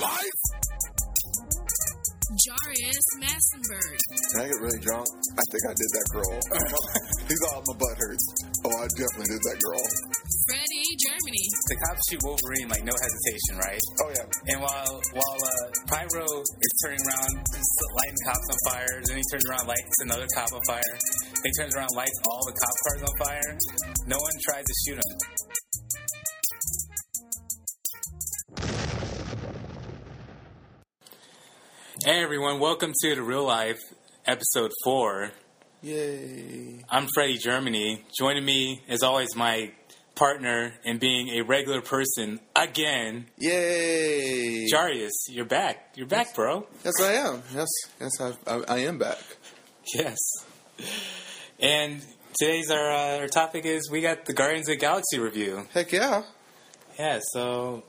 life. Jarius Massenberg. Can I get really drunk? I think I did that girl. He's all my butt hurts. Oh, I definitely did that girl. Freddie Germany. The cops shoot Wolverine like no hesitation, right? Oh yeah. And while while uh, Pyro is turning around, lighting cops on fire, then he turns around, lights another cop on fire. He turns around, lights all the cop cars on fire. No one tries to shoot him. Hey everyone, welcome to the Real Life episode four. Yay. I'm Freddie Germany. Joining me, as always, my partner in being a regular person again, Yay. Jarius. You're back. You're back, bro. yes, I am. Yes, yes, I, I, I am back. Yes. And today's our uh, our topic is we got the Guardians of the Galaxy review. Heck yeah. Yeah, so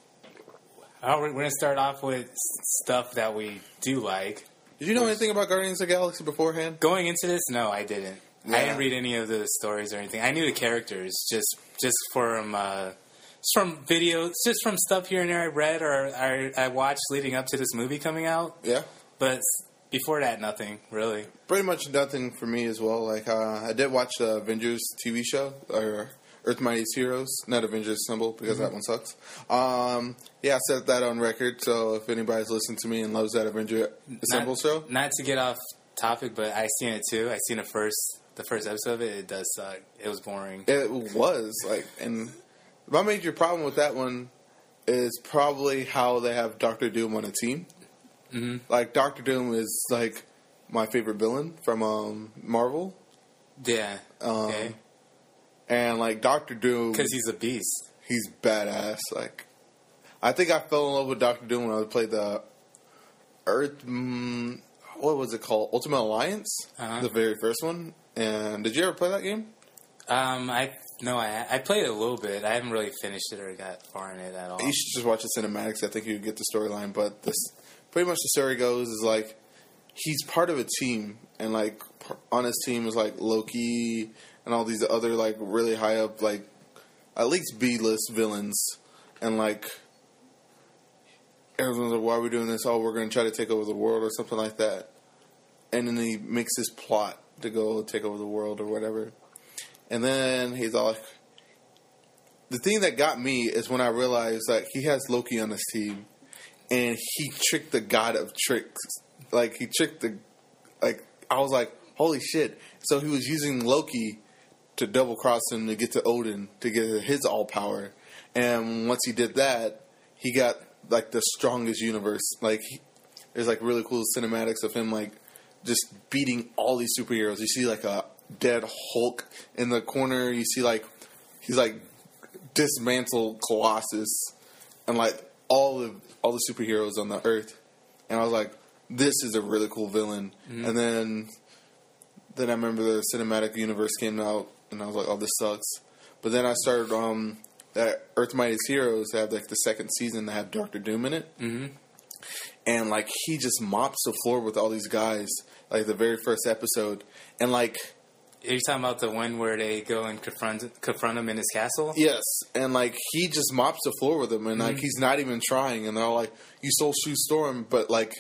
uh, we're going to start off with stuff that we do like. Did you know anything about Guardians of the Galaxy beforehand? Going into this, no, I didn't. I didn't read any of the stories or anything. I knew the characters just just from uh, just from videos, just from stuff here and there I read or I, I watched leading up to this movie coming out. Yeah. But before that, nothing really. Pretty much nothing for me as well. Like, uh, I did watch the Avengers TV show, or Earth Mightiest Heroes, not Avengers Assemble, because that one sucks. Um, yeah, I set that on record, so if anybody's listened to me and loves that Avenger Assemble not, show, Not to get off topic, but I seen it too. I seen the first the first episode of it. It does suck. It was boring. It was like, and my major problem with that one is probably how they have Doctor Doom on a team. hmm Like Doctor Doom is like my favorite villain from um, Marvel, Yeah. Um, okay. And like Doctor Doom, Because he's a beast. he's badass. Like, I think I fell in love with Doctor Doom when I played the Earth. Mm, what was it called? Ultimate Alliance, Uh-huh. the very first one. And did you ever play that game? Um, I no, I I played it a little bit. I haven't really finished it or got far in it at all. You should just watch the cinematics. I think you get the storyline. But this, pretty much the story goes is like he's part of a team, and like on his team is like Loki and all these other like really high up like at least B list villains, and like everyone's like, "Why are we doing this? Oh, we're going to try to take over the world or something like that." And then he makes this plot to go take over the world or whatever, and then he's all like the thing that got me is when I realized that he has Loki on his team, and he tricked the god of tricks. Like he tricked the, like I was like, holy shit! So he was using Loki to double cross him to get to Odin to get his all power, and once he did that, he got like the strongest universe. Like he, there's like really cool cinematics of him like just beating all these superheroes. You see like a dead Hulk in the corner. You see like he's like dismantled Colossus and like all the all the superheroes on the earth. And I was like, this is a really cool villain. Mm-hmm. And then then I remember the cinematic universe came out and I was like, oh this sucks. But then I started um that Earth Mightiest Heroes have like the second season that have Doctor Doom in it. hmm And like he just mops the floor with all these guys, like the very first episode. And like Are you talking about the one where they go and confront confront him in his castle? Yes, and like he just mops the floor with them, and like he's not even trying. And they're all like, "You stole Sue Storm," but like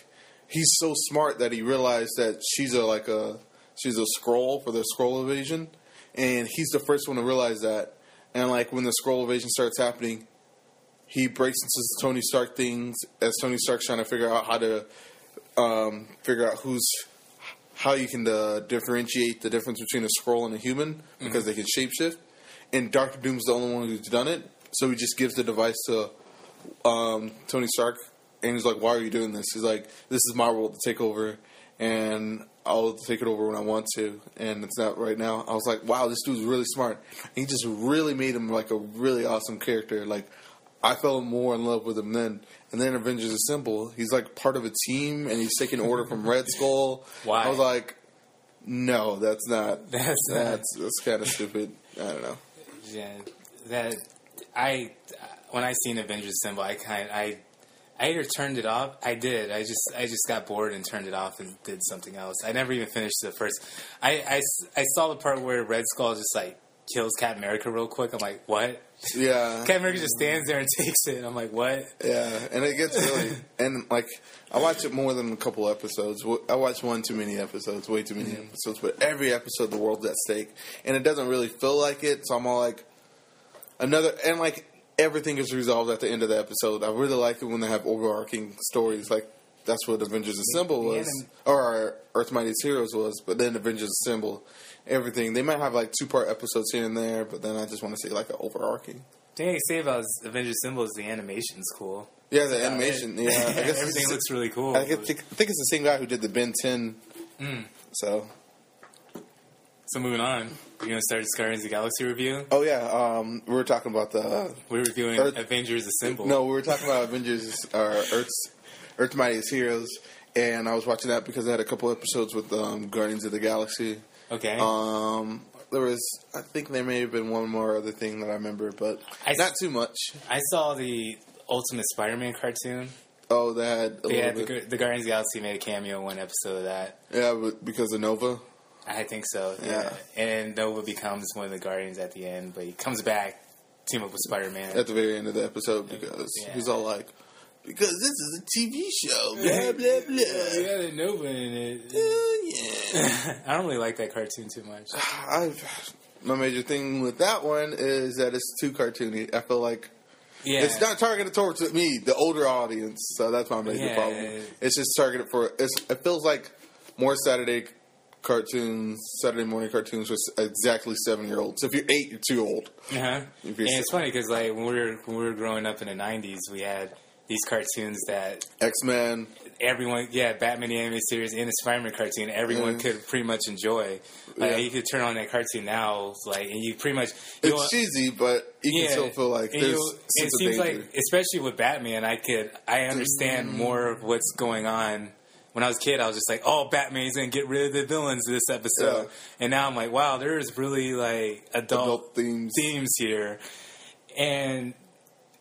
he's so smart that he realized that she's a like a she's a Skrull for the Skrull invasion, and he's the first one to realize that. And like when the Skrull invasion starts happening, he breaks into Tony Stark things as Tony Stark's trying to figure out how to um, figure out who's how you can uh, differentiate the difference between a Skrull and a human because they can shapeshift. And Doctor Doom's the only one who's done it, so he just gives the device to um, Tony Stark, and he's like, "Why are you doing this?" He's like, "This is my world to take over, and I'll take it over when I want to, and it's not right now." I was like, "Wow, this dude's really smart." And he just really made him like a really awesome character. Like, I fell more in love with him then. And then Avengers Assemble, he's like part of a team, and he's taking order from Red Skull. Why? I was like, "No, that's not. That's not- that's that's kind of stupid." I don't know. Yeah, that I when I seen Avengers Assemble, I kind I I either turned it off. I did. I just I just got bored and turned it off and did something else. I never even finished the first. I I, I saw the part where Red Skull just like kills Captain America real quick. I'm like, what? Yeah, Captain America just stands there and takes it. And I'm like, what? yeah, and it gets really and like I watch it more than a couple episodes. I watch one too many episodes, way too many Mm-hmm. episodes. But every episode, the world's at stake, and it doesn't really feel like it. So I'm all like, another and like everything is resolved at the end of the episode. I really like it when they have overarching stories. Like that's what Avengers Assemble was, or Earth's Mightiest Heroes was. But then Avengers Assemble, everything they might have like two part episodes here and there. But then I just want to see like an overarching. thing I can say about Avengers Assemble is the animation's cool. Yeah, the animation. Yeah, I guess everything looks really cool. I think, I think it's the same guy who did the Ben 10. Mm. So, So moving on, we're gonna start of the Galaxy review. oh yeah, um, we were talking about the. We're reviewing Earth- Avengers Assemble. No, we were talking about Avengers, uh, Earth's Earth's Mightiest Heroes, and I was watching that because I had a couple episodes with um, Guardians of the Galaxy. Okay. Um, there was, I think there may have been one more other thing that I remember, but I- not too much. I saw the Ultimate Spider-Man cartoon. Oh, a Yeah, the, the Guardians of the Galaxy made a cameo in one episode of that. Yeah, but because of Nova. I think so. Yeah. And Nova becomes one of the Guardians at the end, but he comes back, team up with Spider-Man. at the very end of the episode because Yeah. he's all like, because this is a TV show, blah blah blah. Yeah, the Nova in it. Uh, yeah. I don't really like that cartoon too much. I've, my major thing with that one is that it's too cartoony. I feel like Yeah, it's not targeted towards me, the older audience. So that's my major Yeah. problem. It's just targeted for. It's, it feels like more Saturday cartoons, Saturday morning cartoons for exactly seven year olds. If you're eight, you're too old. Uh-huh. And it's funny because like when we were when we were growing up in the '90s, we had these cartoons that X Men. everyone, yeah, Batman the animated series and the Spider-Man cartoon, everyone Mhm. could pretty much enjoy. Like Yeah. you could turn on that cartoon now, like, and you pretty much you know, It's cheesy, but you can still feel like there's it seems like, especially with Batman, I could I understand more of what's going on. When I was a kid, I was just like, "Oh, Batman's gonna get rid of the villains this episode," Yeah. and now I'm like, "Wow, there's really like adult, Adult themes. themes here." And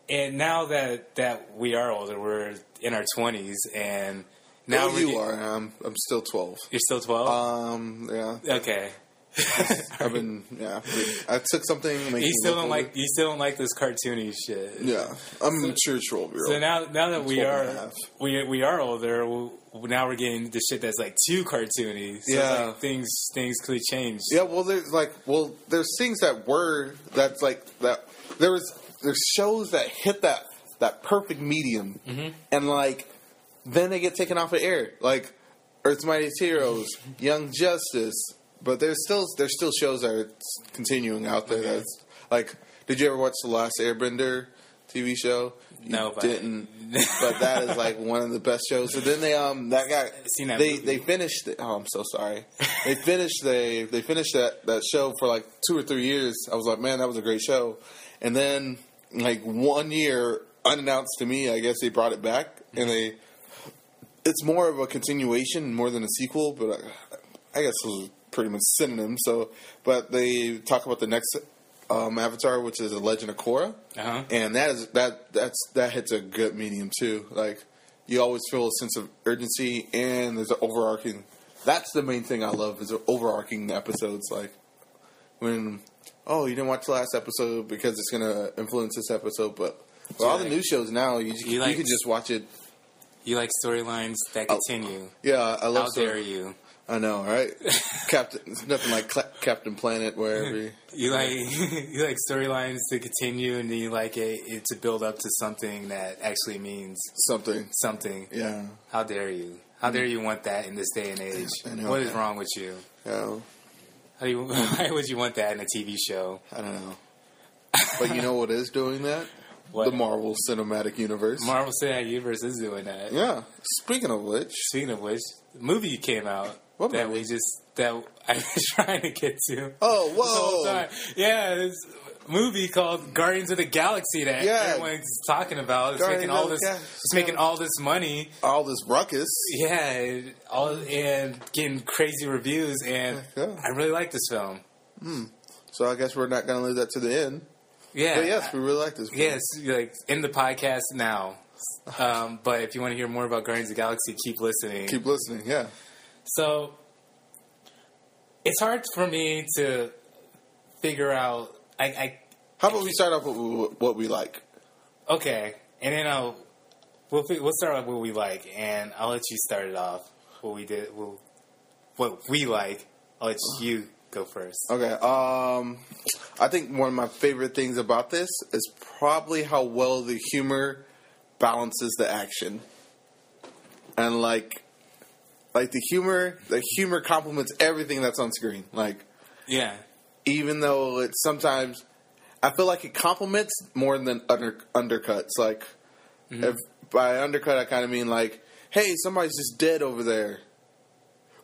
and now that that we are older, we're in our twenties, and now Well, you are. I'm, I'm still 12. You're still twelve. Um, yeah. okay. I've been, yeah. I took something. make you still don't like you still don't like this cartoony shit. Yeah, I'm a mature 12 year old. So now, now that we are and a half. we we are older, we, now we're getting the shit that's like too cartoony. So Yeah. like things things could change. Yeah, well, there's like, well, there's things that were that's like that. There was there's shows that hit that that perfect medium, Mm-hmm. and like then they get taken off of air, like Earth's Mightiest Heroes, Young Justice. But there's still there's still shows that are continuing out there. Okay. That's like, did you ever watch the Last Airbender TV show? You No, but- didn't. but that is like one of the best shows. So then they um that guy that they movie. they finished. The, oh, I'm so sorry. They finished they they finished that that show for like two or three years. I was like, man, that was a great show. And then like one year, unannounced to me, I guess they brought it back and they. It's more of a continuation more than a sequel, but I, I guess it was pretty much synonym. So, but they talk about the next um, Avatar, which is the Legend of Korra Uh-huh. and that is that that's that hits a good medium too. Like you always feel a sense of urgency, and there's an overarching. That's the main thing I love is the overarching episodes. Like when oh you didn't watch the last episode because it's gonna influence this episode, but with all the new shows now you you you, like- can just watch it. You like storylines that Oh. continue. Yeah, I love. How so- dare you? I know, right? Captain, it's nothing like Cla- Captain Planet where every You like you like storylines to continue, and then you like it, it to build up to something that actually means something. something. Yeah, How dare you? How dare you want that in this day and age? Know. What is wrong with you? yeah. How do you, why would you want that in a TV show? I don't know. But you know what is doing that? What? The Marvel Cinematic Universe. Marvel Cinematic Universe is doing that. yeah. Speaking of which, Speaking of which, the movie came out What that movie? we just that I was trying to get to. oh whoa. Yeah, this movie called Guardians of the Galaxy that Yeah. everyone's talking about. It's Guardians making all this. Galaxy. It's making all this money. all this ruckus. Yeah, and all and getting crazy reviews, and. I really like this film. Hmm. So I guess we're not going to leave that to the end. Yeah, But yes, we really like this. film. yes, like in the podcast now. Um, but if you want to hear more about Guardians of the Galaxy, keep listening. keep listening. Yeah, So it's hard for me to figure out. I, I How about we start off with what we like? Okay, and then I'll we'll we'll start off what we like, and I'll let you start it off. What we did, we'll, what we like. I'll let you go first. Okay. Um, I think one of my favorite things about this is probably how well the humor balances the action, and like, like the humor, the humor complements everything that's on screen. Like, Yeah, even though it sometimes, I feel like it complements more than under, undercuts. Like, mm-hmm. if by undercut I kind of mean like, hey, somebody's just dead over there.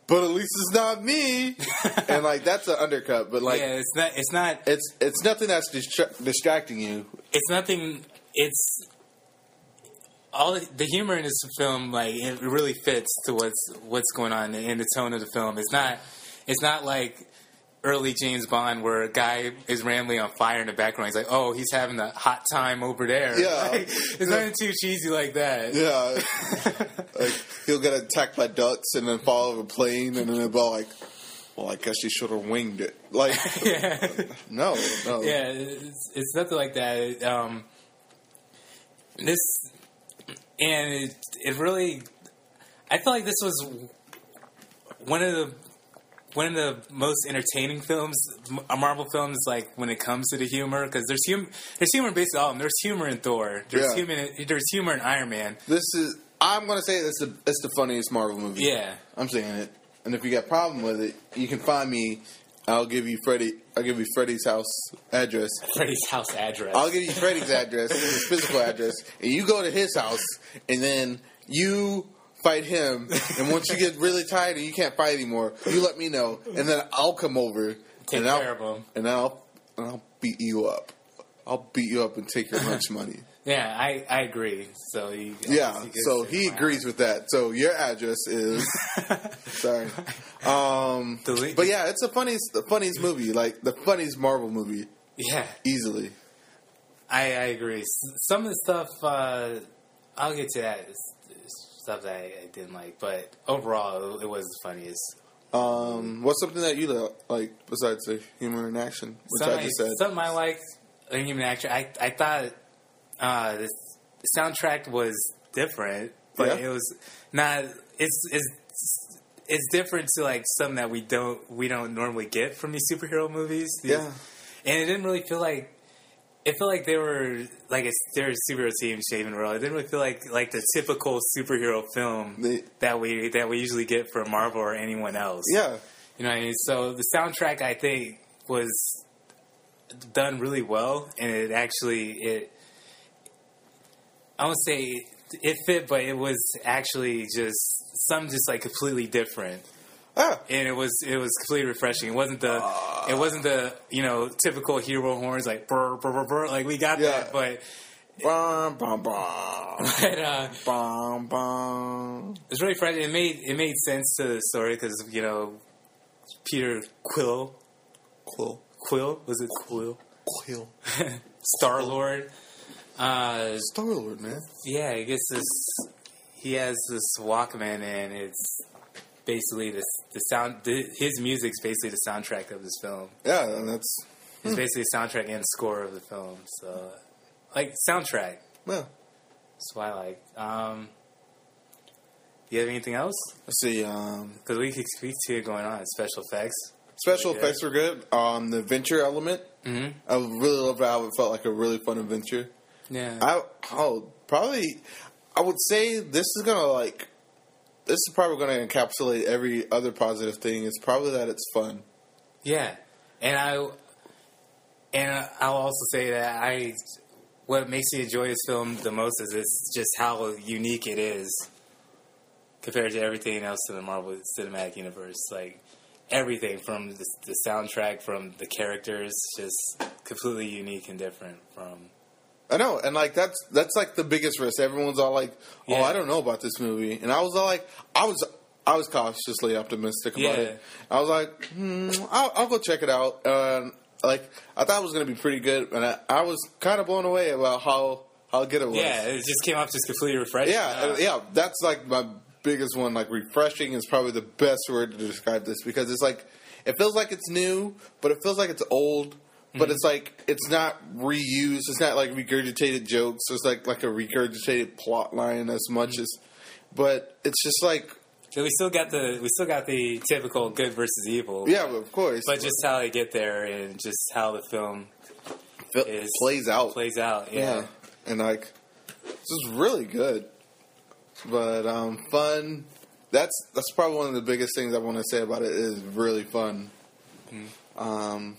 But at least it's not me, and like that's an undercut. But like, yeah. It's not. It's not. it's it's nothing that's distra- distracting you. It's nothing. It's all the- humor in this film. Like it really fits to what's what's going on in the tone of the film. It's not. It's not like early James Bond where a guy is randomly on fire in the background. He's like, "Oh, he's having a hot time over there." Yeah. Like, it's nothing too cheesy like that. Yeah, like he'll get attacked by ducks and then fall over a plane, and then be like, "Well, I guess he should have winged it." Like, yeah. no, no, yeah, it's, it's nothing like that. Um, this and it, it really, I feel like this was one of the one of the most entertaining films, a Marvel films, like when it comes to the humor, because there's humor, there's humor in basically all of them. There's humor in Thor. There's Yeah. humor. In, there's humor in Iron Man. This is. I'm gonna say this is the, it's the funniest Marvel movie. Yeah, I'm saying it. And if you got a problem with it, you can find me. I'll give you Freddie. I'll give you Freddie's house address. Freddy's house address. I'll give you Freddie's address, his physical address, and you go to his house, and then you fight him. And once you get really tired and you can't fight anymore, you let me know, and then I'll come over Take and I'll, of him. and I'll and I'll beat you up. I'll beat you up and take your lunch money. Yeah, I, I agree. So you, Yeah, guys so he agrees with that. So your address is sorry, um, Delete- but yeah, it's the funniest, the funniest movie, like the funniest Marvel movie, Yeah, easily. I, I agree. Some of the stuff, uh, I'll get to that. It's- it's Stuff that I, I didn't like, but overall, it was the funniest. Um, what's something that you like besides the humor and action, which Something I just said? Something I liked, a human actor. I I thought uh, the soundtrack was different, but Yeah. it was not. It's it's it's different to like something that we don't we don't normally get from these superhero movies. These- Yeah. and it didn't really feel like it felt like they were like a they're a superhero team shaving roll. It didn't really feel like like the typical superhero film They- that we that we usually get from Marvel or anyone else. Yeah, you know what I mean. So the soundtrack I think was done really well, and it actually it I won't say it fit, but it was actually just something just like completely different ah, and it was it was completely refreshing. It wasn't the it wasn't the you know typical hero horns like brr brr brr, brr like we got Yeah. that, but bum, bum, bum, but uh, bum, bum. it's really fresh. It made it made sense to the story because you know Peter Quill Quill, Quill was it Quill Quill, Star Lord. Uh, Star Lord, man. yeah, I guess this he has this Walkman and it's basically this the sound the, his music's basically the soundtrack of this film. Yeah, and that's It's basically a soundtrack and score of the film. So, like soundtrack. well. That's what I like. Um, you have anything else? Let's see. Um, Because we could speak to going on. Special effects. special effects were good. Um, the adventure element, Mm-hmm. I really loved how it felt like a really fun adventure. Yeah. I oh probably I would say this is gonna like this is probably gonna encapsulate every other positive thing. It's probably that it's fun. yeah. And I and I'll also say that I what makes me enjoy this film the most is it's just how unique it is compared to everything else in the Marvel Cinematic Universe. Like everything from the, the soundtrack, from the characters, just completely unique and different from I know, and like that's that's like the biggest risk. Everyone's all like, "Oh, Yeah. I don't know about this movie," and I was all like, I was I was cautiously optimistic about Yeah. it. I was like, hmm, I'll, I'll go check it out. And like I thought it was gonna be pretty good, and I, I was kind of blown away about how how good it was. Yeah, it just came off just completely refreshing. Yeah, Uh, yeah, that's like my biggest one. Like refreshing is probably the best word to describe this because it's like it feels like it's new, but it feels like it's old. But it's like it's not reused. It's not like regurgitated jokes. It's like like a regurgitated plot line as much as, but it's just like we still got the we still got the typical good versus evil. yeah, of course, But just how they get there and just how the film It is plays out. plays out. Yeah. yeah. and like this is really good, but um, fun. That's that's probably one of the biggest things I want to say about it. It is really fun. Mm-hmm. Um,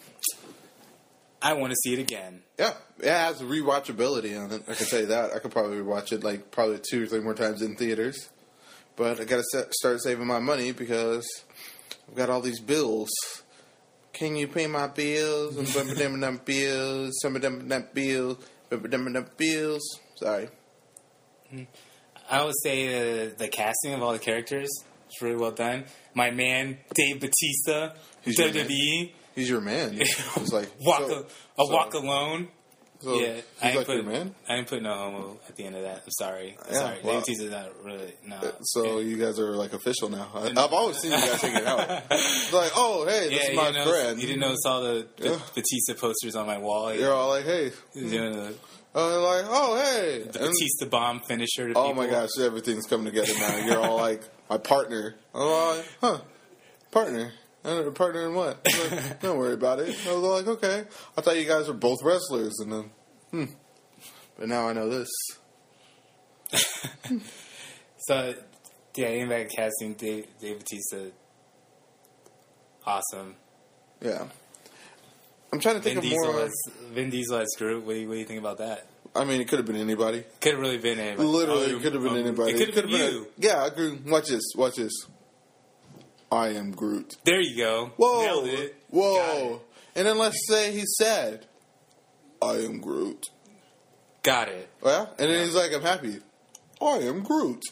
I want to see it again. yeah, it has rewatchability on it. I can tell you that. I could probably watch it like probably two or three more times in theaters. But I got to start saving my money because I've got all these bills. Can you pay my bills? And some of them them bills, some of them them bills, some of them them bills. Sorry. Hmm. I would say the, the casting of all the characters is really well done. My man Dave Batista, Who's WWE, He's your man. It's like walk so- a, a so- walk alone. So yeah, he's I ain't like put your man. I didn't put no homo at the end of that. I'm sorry. I'm Yeah, sorry. wow. Batista's not really no. So you guys are like official now. I, I've always seen you guys hanging out. It's like, oh hey, this yeah, is my friend. you didn't notice all the, the Yeah. Batista posters on my wall. You're all like, hey, He's doing the, uh, like, oh hey, the Batista bomb finisher. To oh people. my gosh, everything's coming together now. You're all like my partner. I'm like, huh, partner. Uh, partner in what? Like, Don't worry about it. I was like, okay. I thought you guys were both wrestlers, and then, hmm. But now I know this. So, yeah, getting back to casting Dave, Dave Batista, awesome. Yeah. I'm trying to think Vin of Diesel, more. as, Vin Diesel as Groot. What do, you, what do you think about that? I mean, it could have been anybody. Could have really been anybody. Literally, Oh, it could have been um, anybody. It could have been, could've you. a- yeah, I agree. Watch this. Watch this. I am Groot. there you go. Whoa. Whoa. And then let's say he said, I am Groot. Got it. Oh, yeah? And then he's like, I'm happy. I am Groot.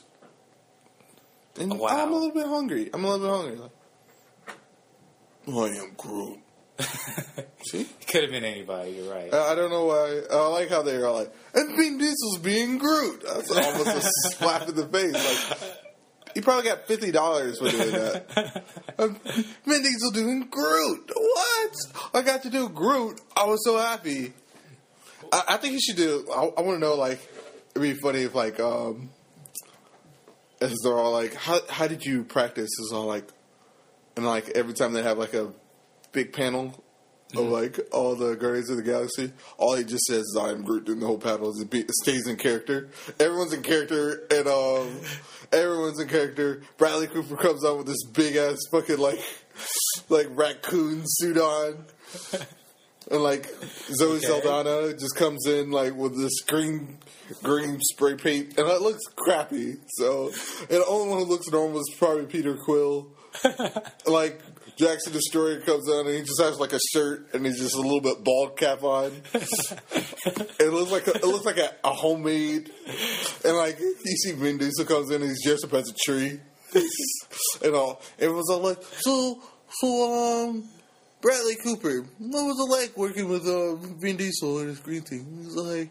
And Wow. I'm a little bit hungry. I'm a little bit hungry. Like, I am Groot. See? Could have been anybody. You're right. I I don't know why. I like how they're all like, and Vin Diesel's being Groot. That's almost a slap in the face. Like, he probably got fifty dollars for doing that. Um, Vin Diesel doing Groot. What? I got to do Groot. I was so happy. I, I think he should do. I, I want to know. Like, it'd be funny if like, um, if they're all like, how how did you practice? Is all like, and like every time they have like a big panel of like all the Guardians of the Galaxy, all he just says is "I am Groot" in the whole panel. Is it be, stays in character. Everyone's in character, and um, everyone's in character. Bradley Cooper comes out with this big ass fucking like like raccoon suit on. And like Zoe Okay. Saldana just comes in like with this green green spray paint, and it looks crappy. So, and the only one who looks normal is probably Peter Quill. like Jackson Destroyer comes on and he just has like a shirt and he's just a little bit bald cap on. it looks like a, it looks like a, a homemade, and like you see Vin Diesel comes in and he's dressed up as a tree, and all. It was all like so so um. Bradley Cooper, what was it like working with uh, Vin Diesel in his green thing? He was like,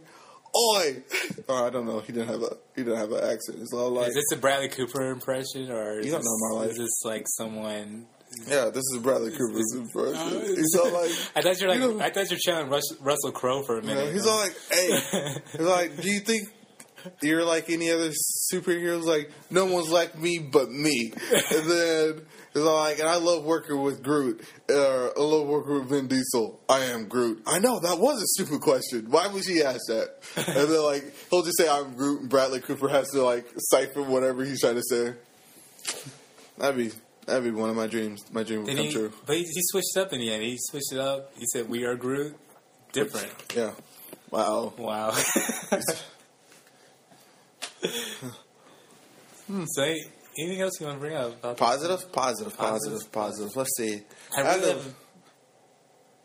"Oi!" Oh, I don't know. He didn't have a he didn't have an accent. It's all like, is this a Bradley Cooper impression, or is You don't this, know my life. Is this like someone? "Yeah, this is Bradley Cooper's impression." He's all like, I thought you're like. You know- I thought you're channeling Rus- Russell Crowe for a you minute. know, he's all like, "Hey," he's like, "Do you think?" You're like any other superheroes. Like no one's like me but me. And then it's all like, and I love working with Groot. Uh, I love working with Vin Diesel. I am Groot. I know that was a stupid question. Why would she ask that? And then like he'll just say I'm Groot, and Bradley Cooper has to like siphon whatever he's trying to say. That'd be be one of my dreams. My dream would Did come he, true. But he, he switched up in the end. He switched it up. He said, "We are Groot." Different. Yeah. Wow. Wow. Hmm, so, anything else you want to bring up? Positive, positive, positive, positive. Let's see. I really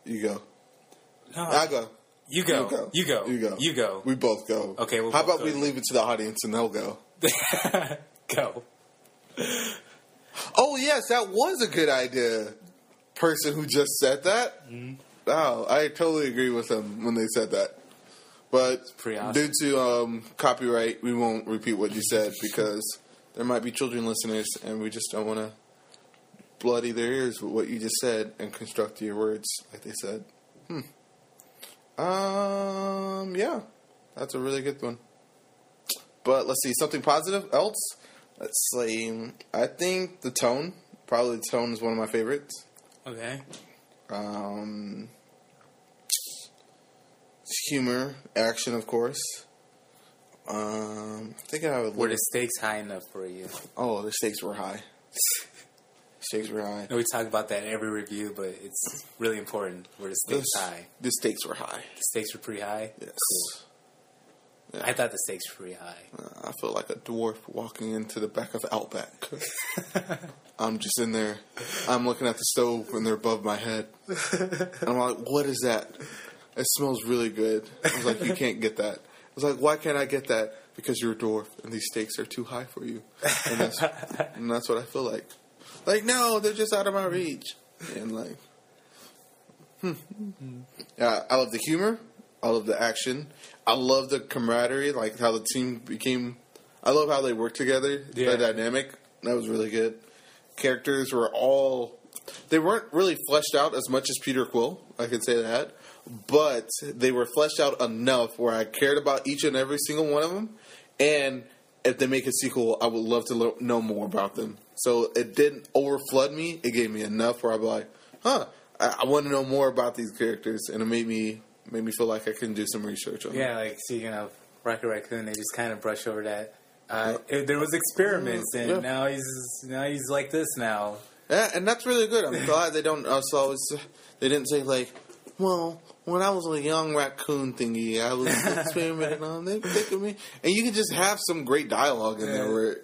You go. No, I go. you go. You go. You go. You go. You go. We both go. Okay, we'll How about we leave it to the audience and they'll go? go. Oh yes, that was a good idea. Person who just said that. Mm-hmm. Wow, I totally agree with them when they said that. But awesome. due to um, copyright, we won't repeat what you said because there might be children listeners, and we just don't want to bloody their ears with what you just said and construct your words like they said. Hmm. Um, yeah, that's a really good one. But let's see something positive else. Let's see. I think the tone, probably the tone is one of my favorites. Okay. Um, humor, action, of course. Um, I think I would. Were the stakes high enough for you? oh, the stakes were high. stakes were high. We talk about that in every review, but it's really important. Were the stakes The- high? The stakes were high. The stakes were pretty high. Yes. Cool. I thought the stakes were pretty high. I feel like a dwarf walking into the back of Outback. I'm just in there. I'm looking at the stove and they're above my head. And I'm like, what is that? It smells really good. I was like, you can't get that. I was like, why can't I get that? Because you're a dwarf and these stakes are too high for you. And that's, and that's what I feel like. Like, no, they're just out of my reach. And like, hmm. Yeah, I love the humor. I love the action. I love the camaraderie, like how the team became. I love how they work together. Yeah. The dynamic that was really good. Characters were all. They weren't really fleshed out as much as Peter Quill. I can say that, but they were fleshed out enough where I cared about each and every single one of them. And if they make a sequel, I would love to lo- know more about them. So it didn't overflood me. It gave me enough where I'd be like, "Huh, I, I want to know more about these characters," and it made me made me feel like I can do some research on. Yeah, like speaking of Rocket Raccoon, they just kind of brush over that. Uh, it- there was experiments, and Yeah. now he's now he's like this now. Yeah, and that's really good. I'm glad they don't also always they didn't say like, well, when I was a young raccoon thingy, I was experimenting on. They picked me, and you can just have some great dialogue in there where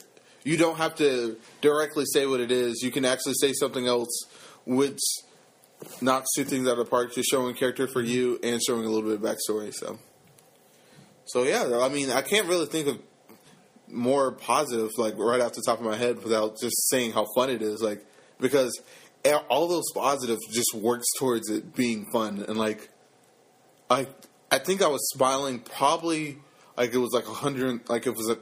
you don't have to directly say what it is. You can actually say something else, which knocks two things out of the park, just showing character for you and showing a little bit of backstory. So, so yeah, I mean, I can't really think of more positive, like right off the top of my head, without just saying how fun it is. Like because all those positives just works towards it being fun, and like I, I think I was smiling probably like it was like a hundred, like it was a.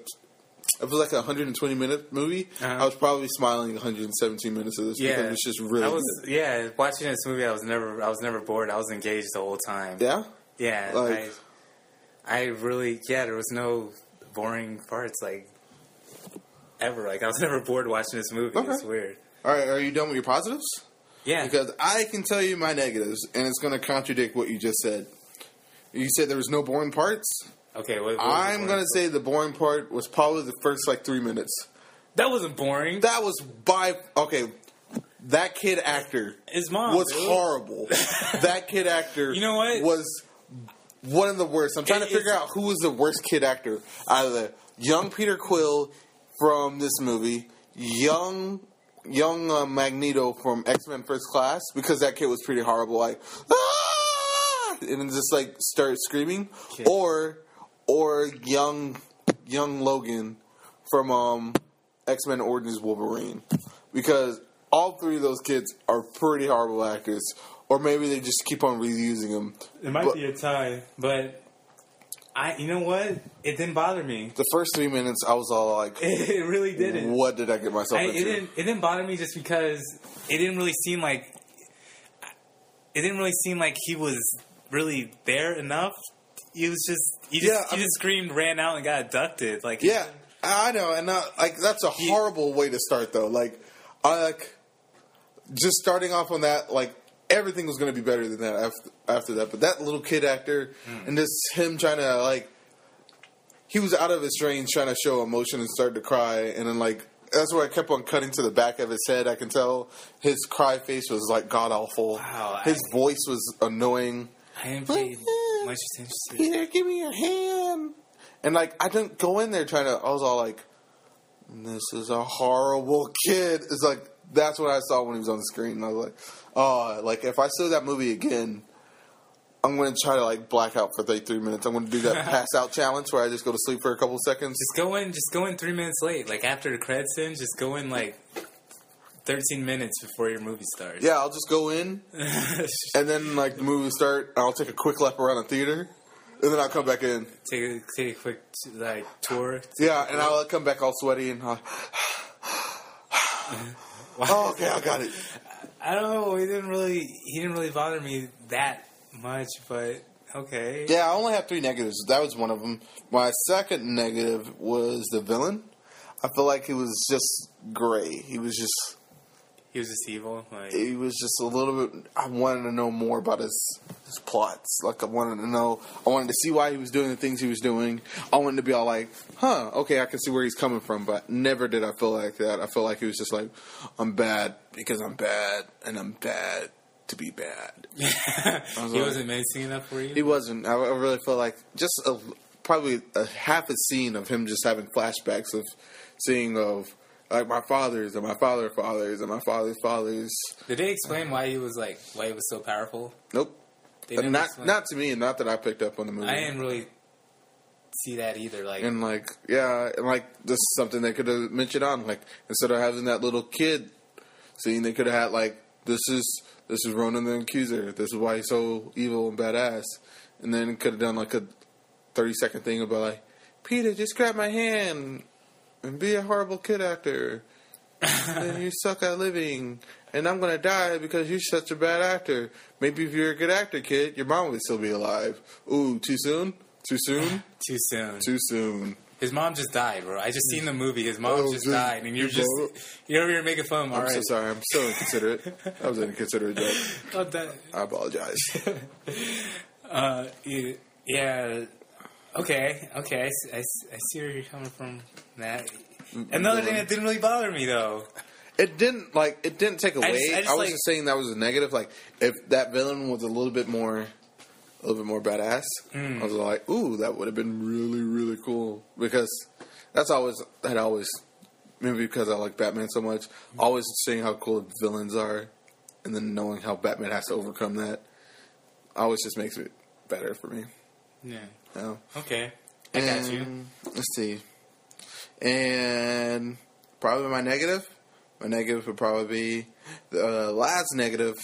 If it was like a 120 minute movie, Uh-huh. I was probably smiling 117 minutes of this Yeah, because it's just really I was good. yeah watching this movie. I was never I was never bored. I was engaged the whole time. Yeah, yeah. Like- I, I really yeah. There was no boring parts like ever. Like I was never bored watching this movie. Okay. It's weird. All right, are you done with your positives? Yeah, Because I can tell you my negatives, and it's going to contradict what you just said. You said there was no boring parts. Okay. What, what I'm going to part? say the boring part was probably the first like three minutes. that wasn't boring. That was by okay. That kid actor His mom was horrible. that kid actor, You know what? was one of the worst. I'm trying It- to figure out who was the worst kid actor out of the young Peter Quill from this movie, young young uh, Magneto from X Men First Class, because that kid was pretty horrible. Like ah! and then just like start screaming, Okay. or or young young Logan from um, X Men Origins Wolverine, because all three of those kids are pretty horrible actors. Or maybe they just keep on reusing them. It might But- be a tie, but I, you know what? It didn't bother me. The first three minutes, I was all like, It really didn't. "What did I get myself I, into?" it didn't. It didn't bother me just because it didn't really seem like it didn't really seem like he was really there enough. He was just he just Yeah, he I just screamed, ran out, and got abducted. Like Yeah, I know, and uh, like that's a horrible way to start, though. Like, I like just starting off on that. Like everything was going to be better than that after after that. But that little kid actor and just him trying to like, he was out of his range trying to show emotion and started to cry, and then like. That's where I kept on cutting to the back of his head. I can tell his cry face was like god awful. Wow, his I- voice was annoying. I didn't pay much attention to it. Peter, give me your hand. And like, I didn't go in there trying to. I was all like, "This is a horrible kid." It's like that's what I saw when he was on the screen. And I was like, "Oh, like if I saw that movie again, I'm going to try to like black out for 33 minutes. I'm going to do that pass out challenge where I just go to sleep for a couple seconds." Just go in. Just go in three minutes late. Like after the credits end, just go in like thirteen minutes before your movie starts. Yeah, I'll just go in, and then like the movie will start. I'll take a quick lap around the theater, and then I'll come back in. take a, take a quick like tour. Yeah, and I'll come back all sweaty and. Uh, oh, okay, I got it. I don't know. He didn't really. He didn't really bother me that much, but Okay. Yeah, I only have three negatives. That was one of them. My second negative was the villain. I feel like he was just gray. He was just He was just evil. Like, he was just a little bit. I wanted to know more about his his plots. Like I wanted to know. I wanted to see why he was doing the things he was doing. I wanted to be all like, "Huh, okay, I can see where he's coming from." But never did I feel like that. I feel like he was just like, "I'm bad because I'm bad, and I'm bad to be bad." he like- wasn't menacing enough for you. He wasn't. I, I really felt like just a, probably a half a scene of him just having flashbacks of seeing of like my fathers and my father fathers and my father's fathers. Did they explain why he was like why he was so powerful? Nope. They not explained- not to me, and not that I picked up on the movie. I didn't really see that either. Like, and like yeah, and like this is something they could have mentioned on like instead of having that little kid scene, they could have had like this is this is Ronan the Accuser. This is why he's so evil and badass. And then could have done like a thirty second thing about like Peter, just grab my hand and be a horrible kid actor. and you suck at living, and I'm gonna die because you're such a bad actor. Maybe if you're a good actor, kid, your mom would still be alive. Ooh, too soon? Too soon? too soon. Too soon. His mom just died, bro. I just seen the movie. His mom Oh, just good. died, and you're just you're over here making fun. of him. All I'm right. so sorry. I'm so inconsiderate. I was inconsiderate joke. I apologize. uh, yeah. Okay, okay. I I see where you're coming from. That another thing that didn't really bother me though. It didn't like it didn't take away. I, just- I just, was like- just saying that was a negative. Like if that villain was a little bit more, a little bit more badass, Mm. I was like, ooh, that would have been really really cool because that's always that always maybe because I like Batman so much, always seeing how cool villains are, and then knowing how Batman has to overcome that, always just makes it better for me. Yeah. Know? Okay. I got you. Let's see. And probably my negative. My negative would probably be the last negative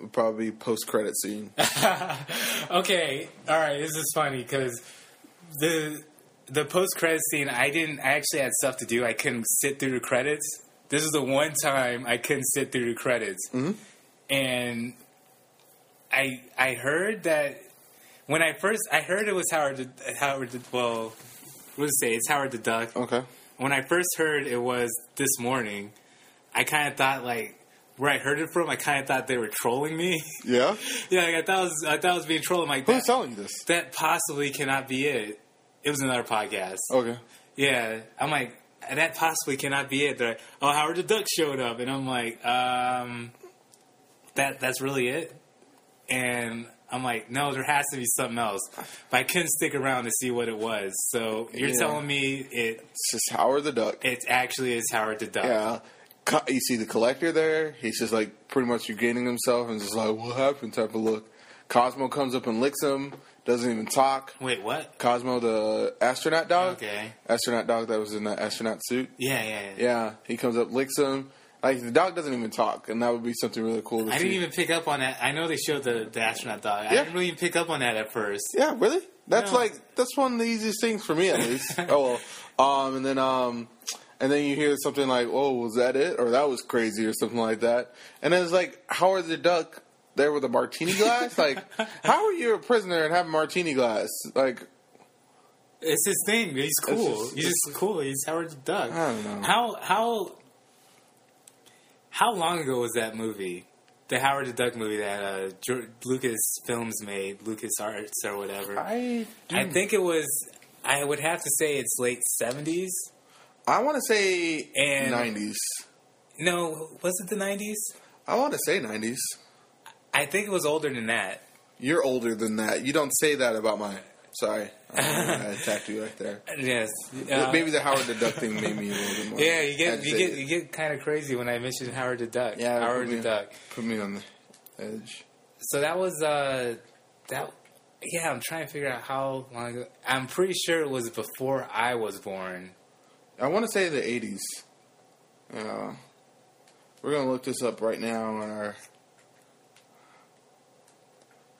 would probably be post credit scene. okay, all right. This is funny because the the post credit scene. I didn't. I actually had stuff to do. I couldn't sit through the credits. This is the one time I couldn't sit through the credits, Mhm. and I I heard that when I first I heard it was Howard the, Howard the, well, what to say? It's Howard the Duck. Okay. When I first heard it was this morning, I kind of thought like where I heard it from. I kind of thought they were trolling me. Yeah. Yeah, like I thought it was I thought was being trolled. I'm like Who's telling this? that possibly cannot be it. It was another podcast. Okay. Yeah, I'm like that possibly cannot be it. They're like, oh, Howard the Duck showed up, and I'm like, um, that that's really it. And I'm like, no, there has to be something else. But I couldn't stick around to see what it was. So you're Yeah. telling me it It's just Howard the Duck. it actually is Howard the Duck. Yeah. Co- You see the collector there. He's just like pretty much regaining himself and just like, what happened type of look. Cosmo comes up and licks him. Doesn't even talk. Wait, what? Cosmo, the astronaut dog. Okay. Astronaut dog that was in the astronaut suit. Yeah, yeah, yeah. Yeah, he comes up, licks him. Like the dog doesn't even talk, and that would be something really cool to I see. didn't even pick up on that. I know they showed the, the astronaut dog. Yeah. I didn't really even pick up on that at first. Yeah, really? That's No. like that's one of the easiest things for me at least. oh well. Um, and then um, and then you hear something like, "Oh, was that it?" or "That was crazy," or something like that. And then it's like, Howard the Duck there with a martini glass. like, how are you a prisoner and have a martini glass? Like, It's his thing. He's cool. just- He's just cool. He's Howard the Duck. I don't know. How how how long ago was that movie? The Howard the Duck movie that uh, George, Lucas Films made, Lucas Arts or whatever. I, I think it was. I would have to say it's late seventies. I want to say And- nineties. No, was it the nineties? I want to say nineties. I think it was older than that. You're older than that. You don't say that about my. Sorry, I, I attacked you right there. Yes. Uh, Maybe the Howard the Duck thing made me a little bit more. Yeah, you get you get you get kind of crazy when I mentioned Howard the Duck. Yeah, Howard the me- Duck. Put me on the edge. So that was uh that yeah, I'm trying to figure out how long ago. I'm pretty sure it was before I was born. I want to say the 80s. Uh, we're going to look this up right now on our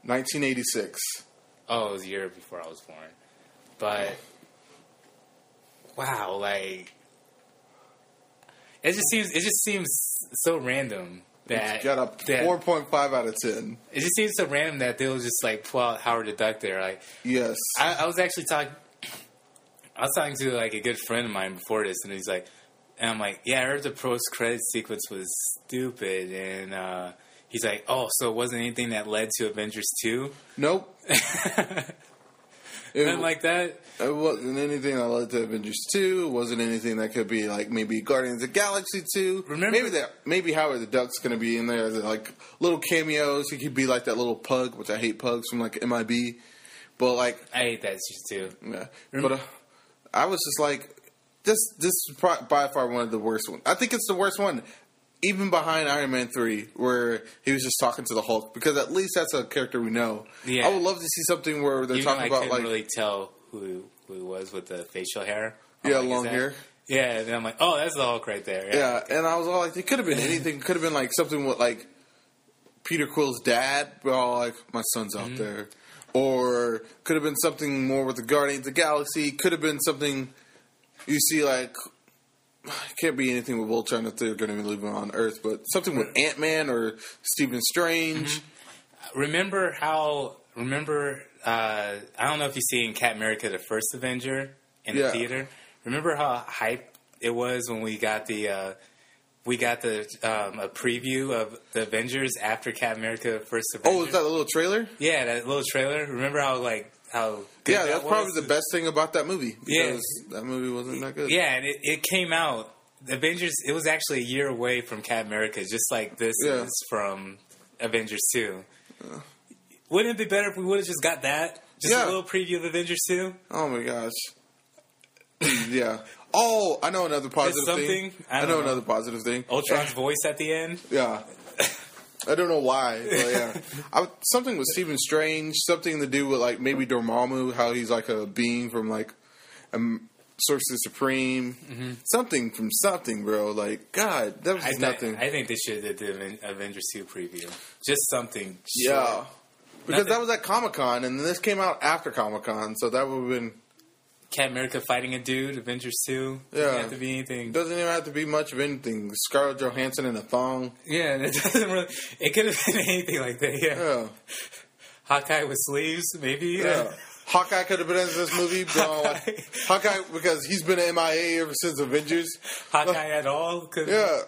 1986. Oh, it was a year before I was born. But wow, like it just seems it just seems so random. that Got a that- four point five out of ten. It just seems so random that they'll just like pull out Howard the Duck there. Like Yes. I, I was actually talking. I was talking to like a good friend of mine before this, and he's like, and I'm like, yeah, I heard the post credit sequence was stupid, and uh, he's like, oh, so it wasn't anything that led to Avengers two, nope. It, nothing like that. it wasn't anything that led to Avengers two. It wasn't anything that could be like maybe Guardians of the Galaxy two. Remember- maybe that maybe Howard the Duck's gonna be in there as like little cameos. He could be like that little pug, which I hate pugs from like MIB. But like I hate that shit too. Yeah, but uh, I was just like, this this is by far one of the worst ones. I think it's the worst one, even behind Iron Man three, where he was just talking to the Hulk, because at least that's a character we know. Yeah. I would love to see something where they're Even talking I about like, really tell who who it was with the facial hair. I'm yeah, like, long hair. Yeah, and I'm like, oh, that's the Hulk right there. Yeah, and I was all like, it could have been anything. Could have been like something with like Peter Quill's dad. But all like, my son's out Mm-hmm. there, or could have been something more with the Guardians of the Galaxy. Could have been something you see like. It can't be anything with Voltron if they're going to be living on Earth, but something with Ant Man or Stephen Strange. remember how remember uh, I don't know if you see in Cap America the first Avenger in Yeah. the theater. Remember how hype it was when we got the uh, we got the um, a preview of the Avengers after Cap America first Avenger. Oh, was that a little trailer? yeah, that little trailer. Remember how like how good Yeah, that that's was? probably the best thing about that movie. Yeah. That movie wasn't that good. Yeah, and it, it came out. Avengers. It was actually a year away from Cap America, just like this Yeah. is from Avengers Two. Wouldn't it be better if we would have just got that? Just Yeah. a little preview of Avengers Two. Oh my gosh. yeah. Oh, I know another positive something? thing. I I, know, know. another positive thing. Ultron's voice at the end. Yeah. I don't know why, but yeah. I, something with Stephen Strange, something to do with like maybe Dormammu, how he's like a being from like um, Sorcerer Supreme, something from something, bro. Like God, that was Mm-hmm. I, thi- nothing. I think they should have did the Avengers Two preview. Just something. yeah, because Nothing- that was at Comic Con, and this came out after Comic Con, so that would have been. Cap America fighting a dude. Avengers Two. Yeah. Doesn't have to be anything. Doesn't even have to be much of anything. Scarlett Johansson in a thong. Yeah, it doesn't really. It could have been anything like that. Yeah. Yeah. Hawkeye with sleeves, maybe. Yeah. Hawkeye could have been in this movie, but uh, I Hawkeye because he's been MIA ever since Avengers. Hawkeye at all? Yeah,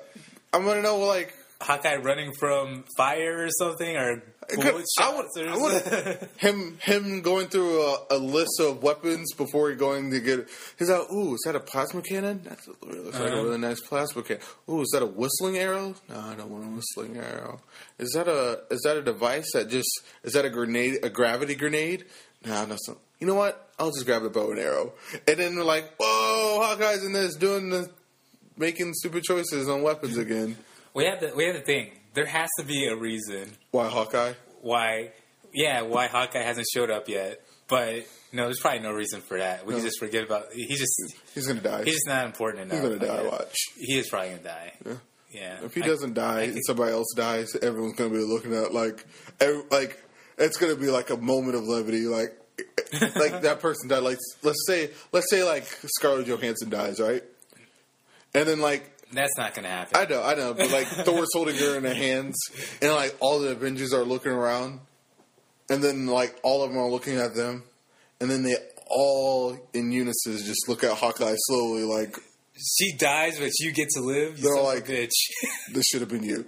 I'm gonna know like Hawkeye running from fire or something, or I would- I would- him him going through a, a list of weapons before he going to get. He's like, "Ooh, is that a plasma cannon? That looks like a Uh-huh. really nice plasma cannon. Ooh, is that a whistling arrow? No, I don't want a whistling arrow. Is that a is that a device that just is that a grenade? A gravity grenade? No, no. So, you know what? I'll just grab the bow and arrow. And then they're like, "Whoa, Hawkeye's in this doing the making stupid choices on weapons again." we have the We have the think. There has to be a reason Why Hawkeye? why. Yeah, why Hawkeye hasn't showed up yet. But no, there's probably no reason for that. We can just forget about. He just. He's gonna die. He's just not important enough. He's gonna die. Watch. He is probably gonna die. Yeah. Yeah. If he I- doesn't die and somebody else dies, everyone's gonna be looking at like, every, like it's gonna be like a moment of levity. Like, like that person died. Like, let's say, let's say like Scarlett Johansson dies, right? And then like, that's not gonna happen. I know, I know, but like Thor's holding her in her hands, and like all the Avengers are looking around, and then like all of them are looking at them, and then they all in unison just look at Hawkeye slowly, like she dies, but you get to live. You They're son of a like- bitch. this should have been you.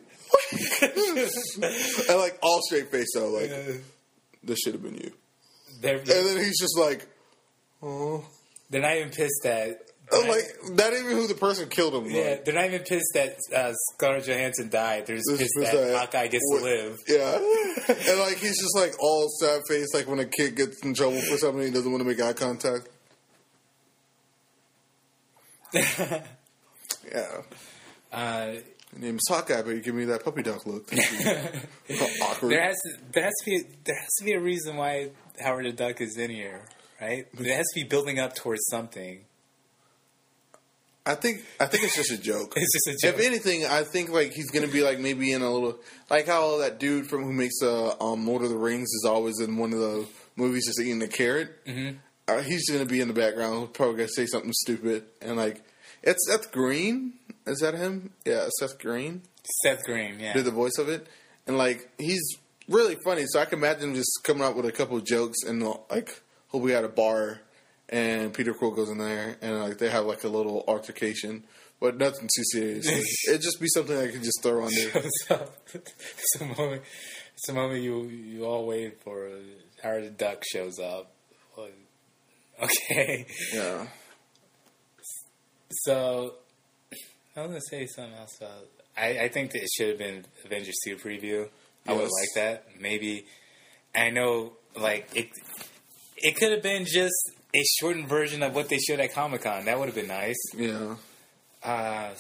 and like all straight face though, like this should have been you. they're, And then he's just like, oh, they're not even pissed that. I'm like not even who the person killed him. Yeah, like, they're not even pissed that uh, Scarlett Johansson died. They're just pissed is that that- Hawkeye gets what- to live. Yeah, and like he's just like all sad face, like when a kid gets in trouble for something, he doesn't want to make eye contact. Yeah, Uh, your name's Hawkeye, but you give me that puppy dog look. Awkward. there has to there has to be there has to be a reason why Howard the Duck is in here, right? It has to be building up towards something. I think I think it's just a joke. It's just a joke. If anything, I think like he's gonna be like maybe in a little like how that dude from who makes uh, um Lord of the Rings is always in one of the movies just eating a carrot. Mm-hmm. Uh, he's gonna be in the background. He'll probably gonna say something stupid and like it's Seth Green. Is that him? Yeah, Seth Green. Seth Green, yeah. did the voice of it, and like he's really funny. So I can imagine him just coming up with a couple of jokes and like he'll be at a bar and Peter Quill goes in there and like they have like a little altercation, but nothing too serious. Like, it'd just be something I could just throw on there. it's a moment. It's moment you you all wait for. Howard the Duck shows up. Okay, Yeah, so I was gonna say something else about. I, I think that it should have been Avengers two preview. I would like that. Maybe I know, like it. It could have been just a shortened version of what they showed at Comic Con. That would have been nice. yeah. Uh,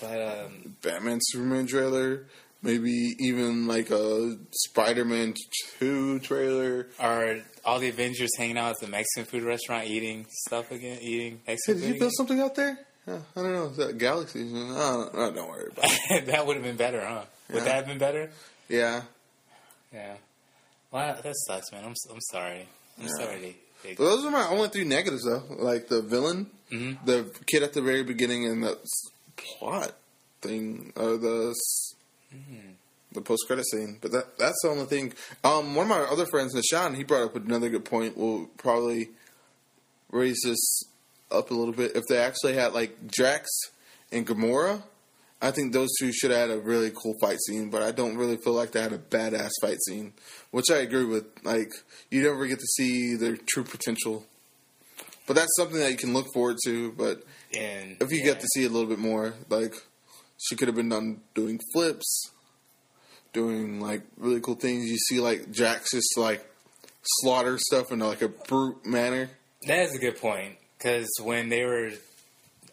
but um, Batman Superman trailer, maybe even like a Spider Man two trailer. are all the Avengers hanging out at the Mexican food restaurant eating stuff again? Eating Hey, Mexican did food you build something out there? Yeah, I don't know. Is that don't, I don't worry about it. that would have been better, huh? Would Yeah. that have been better? Yeah. Yeah. Well, that sucks, man. I'm I'm sorry. I'm Yeah. sorry. Those are my only three negatives, though. Like the villain, Mhm. the kid at the very beginning, and the plot thing, or the s the post credit scene. But that that's the only thing. Um, one of my other friends, Nishan, he brought up another good point. We'll probably raise this up a little bit. If they actually had like Drax and Gamora, I think those two should have had a really cool fight scene. But I don't really feel like they had a badass fight scene, which I agree with. Like you never get to see their true potential. But that's something that you can look forward to. But and if you yeah. get to see a little bit more, like she could have been done doing flips, doing like really cool things. You see like Drax just like slaughter stuff in like a brute manner. that is a good point because when they were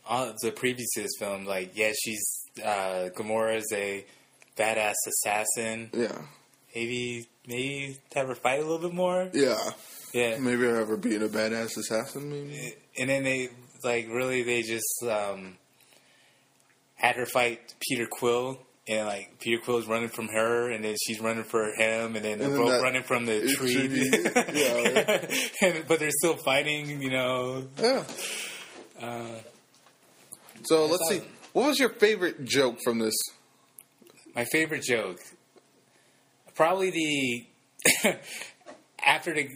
on the previous film, like yeah, she's uh, Gamora is a badass assassin. Yeah, Maybe maybe have her fight a little bit more. yeah. Yeah, Maybe I ever being a badass assassin. Maybe. and then they like really they just um, had her fight Peter Quill. And like Peter Quill's running from her, and then she's running for him, and then they're then both running from the tree. yeah. and, but they're still fighting, you know. Yeah. Uh, So let's see. What was your favorite joke from this? My favorite joke, probably the after the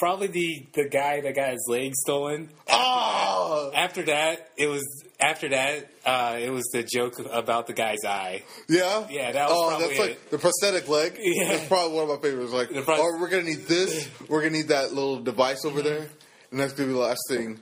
probably the the guy that got his leg stolen. Oh, After that, it was after that uh, it was the joke about the guy's eye. yeah, Yeah, that was oh, probably that's like it. the prosthetic leg. Yeah. that's probably one of my favorites. Like, pros- oh, we're gonna need this. We're gonna need that little device over there, and that's gonna be the last thing.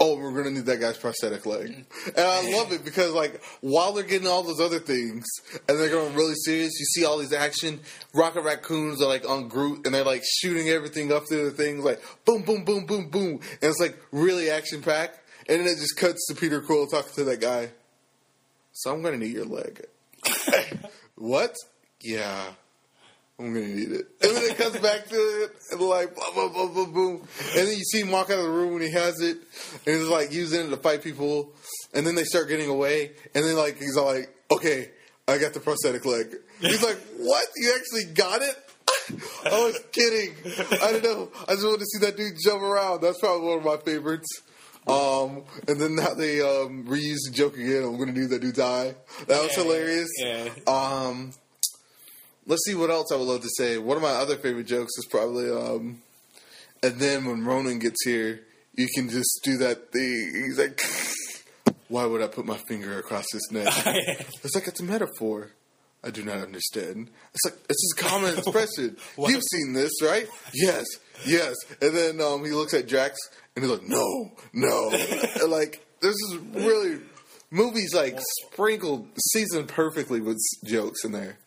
Oh, we're gonna need that guy's prosthetic leg, and I love it because like while they're getting all those other things and they're going really serious, you see all these action. Rocket raccoons are like on Groot, and they're like shooting everything up through the things, like boom, boom, boom, boom, boom, and it's like really action packed. And then it just cuts to Peter Quill talking to that guy. So I'm gonna need your leg. what? Yeah. I'm gonna need it. And then it comes back to it and like blah blah blah blah boom. And then you see him walk out of the room when he has it and he's like using it to fight people. And then they start getting away and then like he's all like, Okay, I got the prosthetic leg. He's like, What? You actually got it? I was kidding. I don't know. I just wanted to see that dude jump around. That's probably one of my favorites. Um, and then now they um, reuse the joke again. I'm going to do that dude's eye. That was Yeah, hilarious. yeah. Um, let's see what else I would love to say. One of my other favorite jokes is probably, um, and then when Ronan gets here, you can just do that thing. He's like, why would I put my finger across his neck? It's like it's a metaphor. I do not understand. It's like it's just a common expression. You've seen this, right? Yes, yes. And then um, he looks at Drax and he's like, "No, no." And, like this is really movies like sprinkled, seasoned perfectly with jokes in there.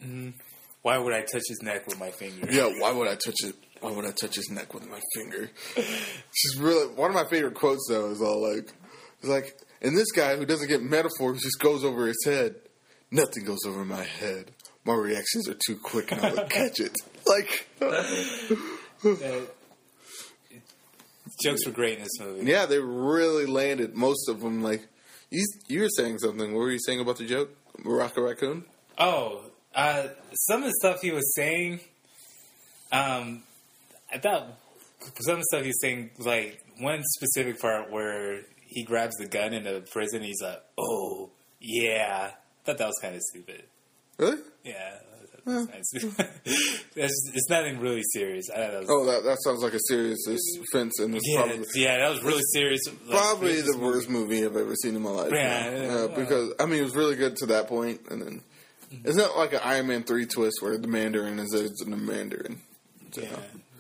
Why would I touch his neck with my finger? Yeah, why would I touch it? Why would I touch his neck with my finger? She's really one of my favorite quotes though. Is all like, it's like, and this guy who doesn't get metaphors just goes over his head. Nothing goes over my head. My reactions are too quick, and I would catch it. Like, Uh, jokes were great in this movie. yeah, they really landed most of them. Like, you, you were saying something. What were you saying about the joke, Rocket Raccoon? Oh, uh, some of the stuff he was saying, um, I thought some of the stuff he was saying, like one specific part where he grabs the gun in the prison, he's like, "Oh, yeah." I thought that was kind of stupid. Really? Yeah, nice. It's nothing really serious. I thought that was, Oh, that, that sounds like a serious offense, and it's yeah, probably yeah, that was really serious. like, probably the worst movie I've ever seen in my life. Yeah, Yeah, yeah, because I mean, it was really good to that point, and then Mm-hmm. it's not like an Iron Man three twist where the Mandarin is the Mandarin. So, Yeah.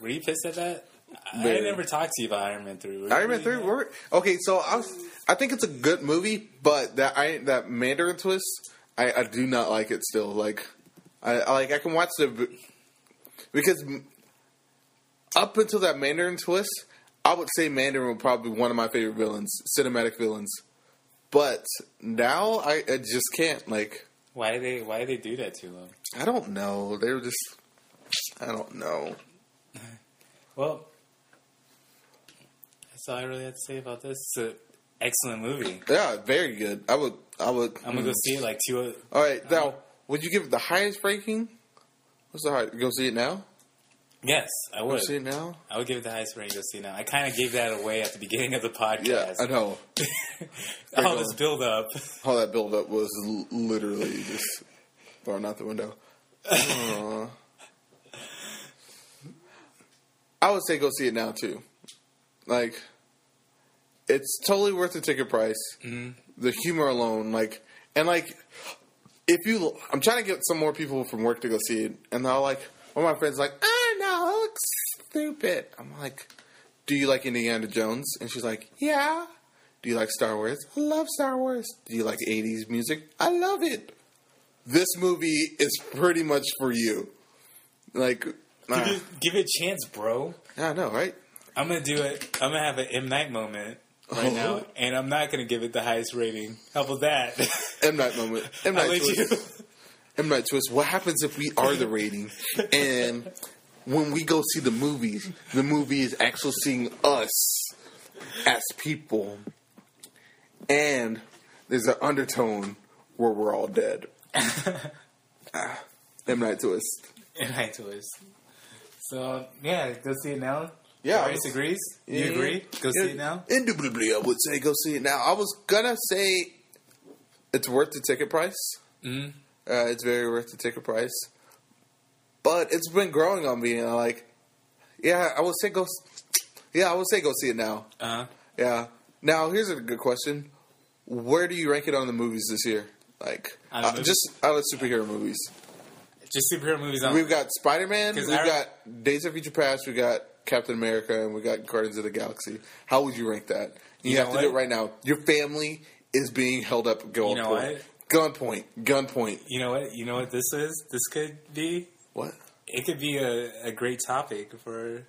Were you pissed at that? I Very. I never talked to you about Iron Man three. Were Iron Man three, were okay. So I was, I think it's a good movie, but that I that Mandarin twist, I, I do not like it. Still, like I, I like I can watch the because up until that Mandarin twist, I would say Mandarin was probably one of my favorite villains, cinematic villains. But now I, I just can't like. Why did they Why did they do that to him? I don't know. They were just. I don't know. Well, that's all I really have to say about this. It's an excellent movie. Yeah, very good. I would. I would. I'm gonna go mm. see it like two. All right, uh, now would you give it the highest ranking? What's the highest? Go see it now. Yes, I Go would. see it now. I would give it the highest rating. Go see it now. I kind of gave that away at the beginning of the podcast. Yeah, I know. all this build up. All that build up was l- literally just thrown out the window. Aw. I would say go see it now too. Like, it's totally worth the ticket price. The humor alone, like, and like, if you, I'm trying to get some more people from work to go see it, and they're all like, one of my friends like, ah, no, it looks stupid. I'm like, do you like Indiana Jones? And she's like, yeah. Do you like Star Wars? I love Star Wars. Do you like 80s music? I love it. This movie is pretty much for you. Like, Give it, give it a chance, bro. yeah, I know, right? I'm gonna do it. I'm gonna have an M Night moment right Oh. now, and I'm not gonna give it the highest rating. How about that? M Night moment. M Night let you. twist. M Night twist. What happens if we are the rating, and when we go see the movies, the movie is actually seeing us as people, and there's an undertone where we're all dead. Ah, M Night twist. M Night twist. So yeah, go see it now. Yeah, Bryce agrees. You agree? Go see it now. Indubitably, I would say go see it now. I was gonna say it's worth the ticket price. Mhm. Uh, it's very worth the ticket price, but it's been growing on me. And I'm like, yeah, I would say go. Yeah, I would say go see it now. Uh huh. Yeah. Now here's a good question: Where do you rank it on the movies this year? Like, uh, just out of superhero movies. Just superhero movies on. We've got Spider Man. We've I- got Days of Future Past. We got Captain America, and we got Guardians of the Galaxy. How would you rank that? You, You have to do it right now. Your family is being held up gunpoint. You know what? Gunpoint. Gunpoint. You know what? You know what this is? This could be. What? It could be a, a great topic for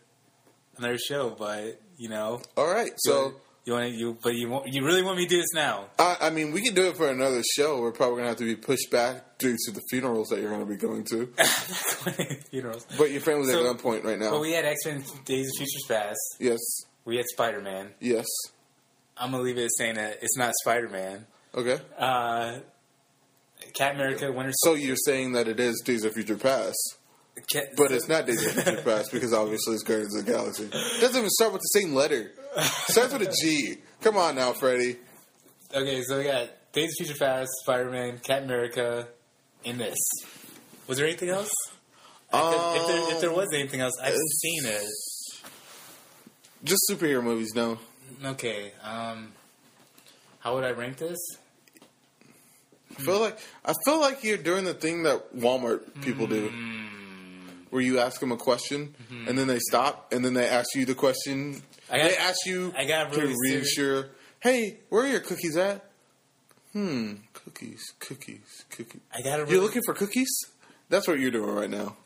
another show, but you know. All right. So, you want to you, but you want, you really want me to do this now? I, I mean, we can do it for another show. We're probably gonna have to be pushed back due to the funerals that you're gonna be going to. Funerals. But your family's So- at gunpoint right now. But we had X Men Days of Futures Past. yes. We had Spider Man. Yes. I'm gonna leave it as saying that it's not Spider Man. Okay. Uh, Cap America, Winter So you're saying that it is Days of Future Past, Cat, but it's not Days of Future Past because obviously it's Guardians of the Galaxy. It doesn't even start with the same letter. It starts with a G. Come on now, Freddy. Okay, so we got Days of Future Past, Spider Man, Cap America, and this. Was there anything else? I could- if, there, if there um, was anything else, I've seen it. Just superhero movies, no. Okay, um, how would I rank this? I feel hmm. like I feel like you're doing the thing that Walmart people do, hmm. Where you ask them a question and then they stop and then they ask you the question. I got- they ask you I got to really serious- reassure. Hey, where are your cookies at? Hmm, cookies, cookies, cookies. I gotta really, You're looking for cookies? That's what you're doing right now.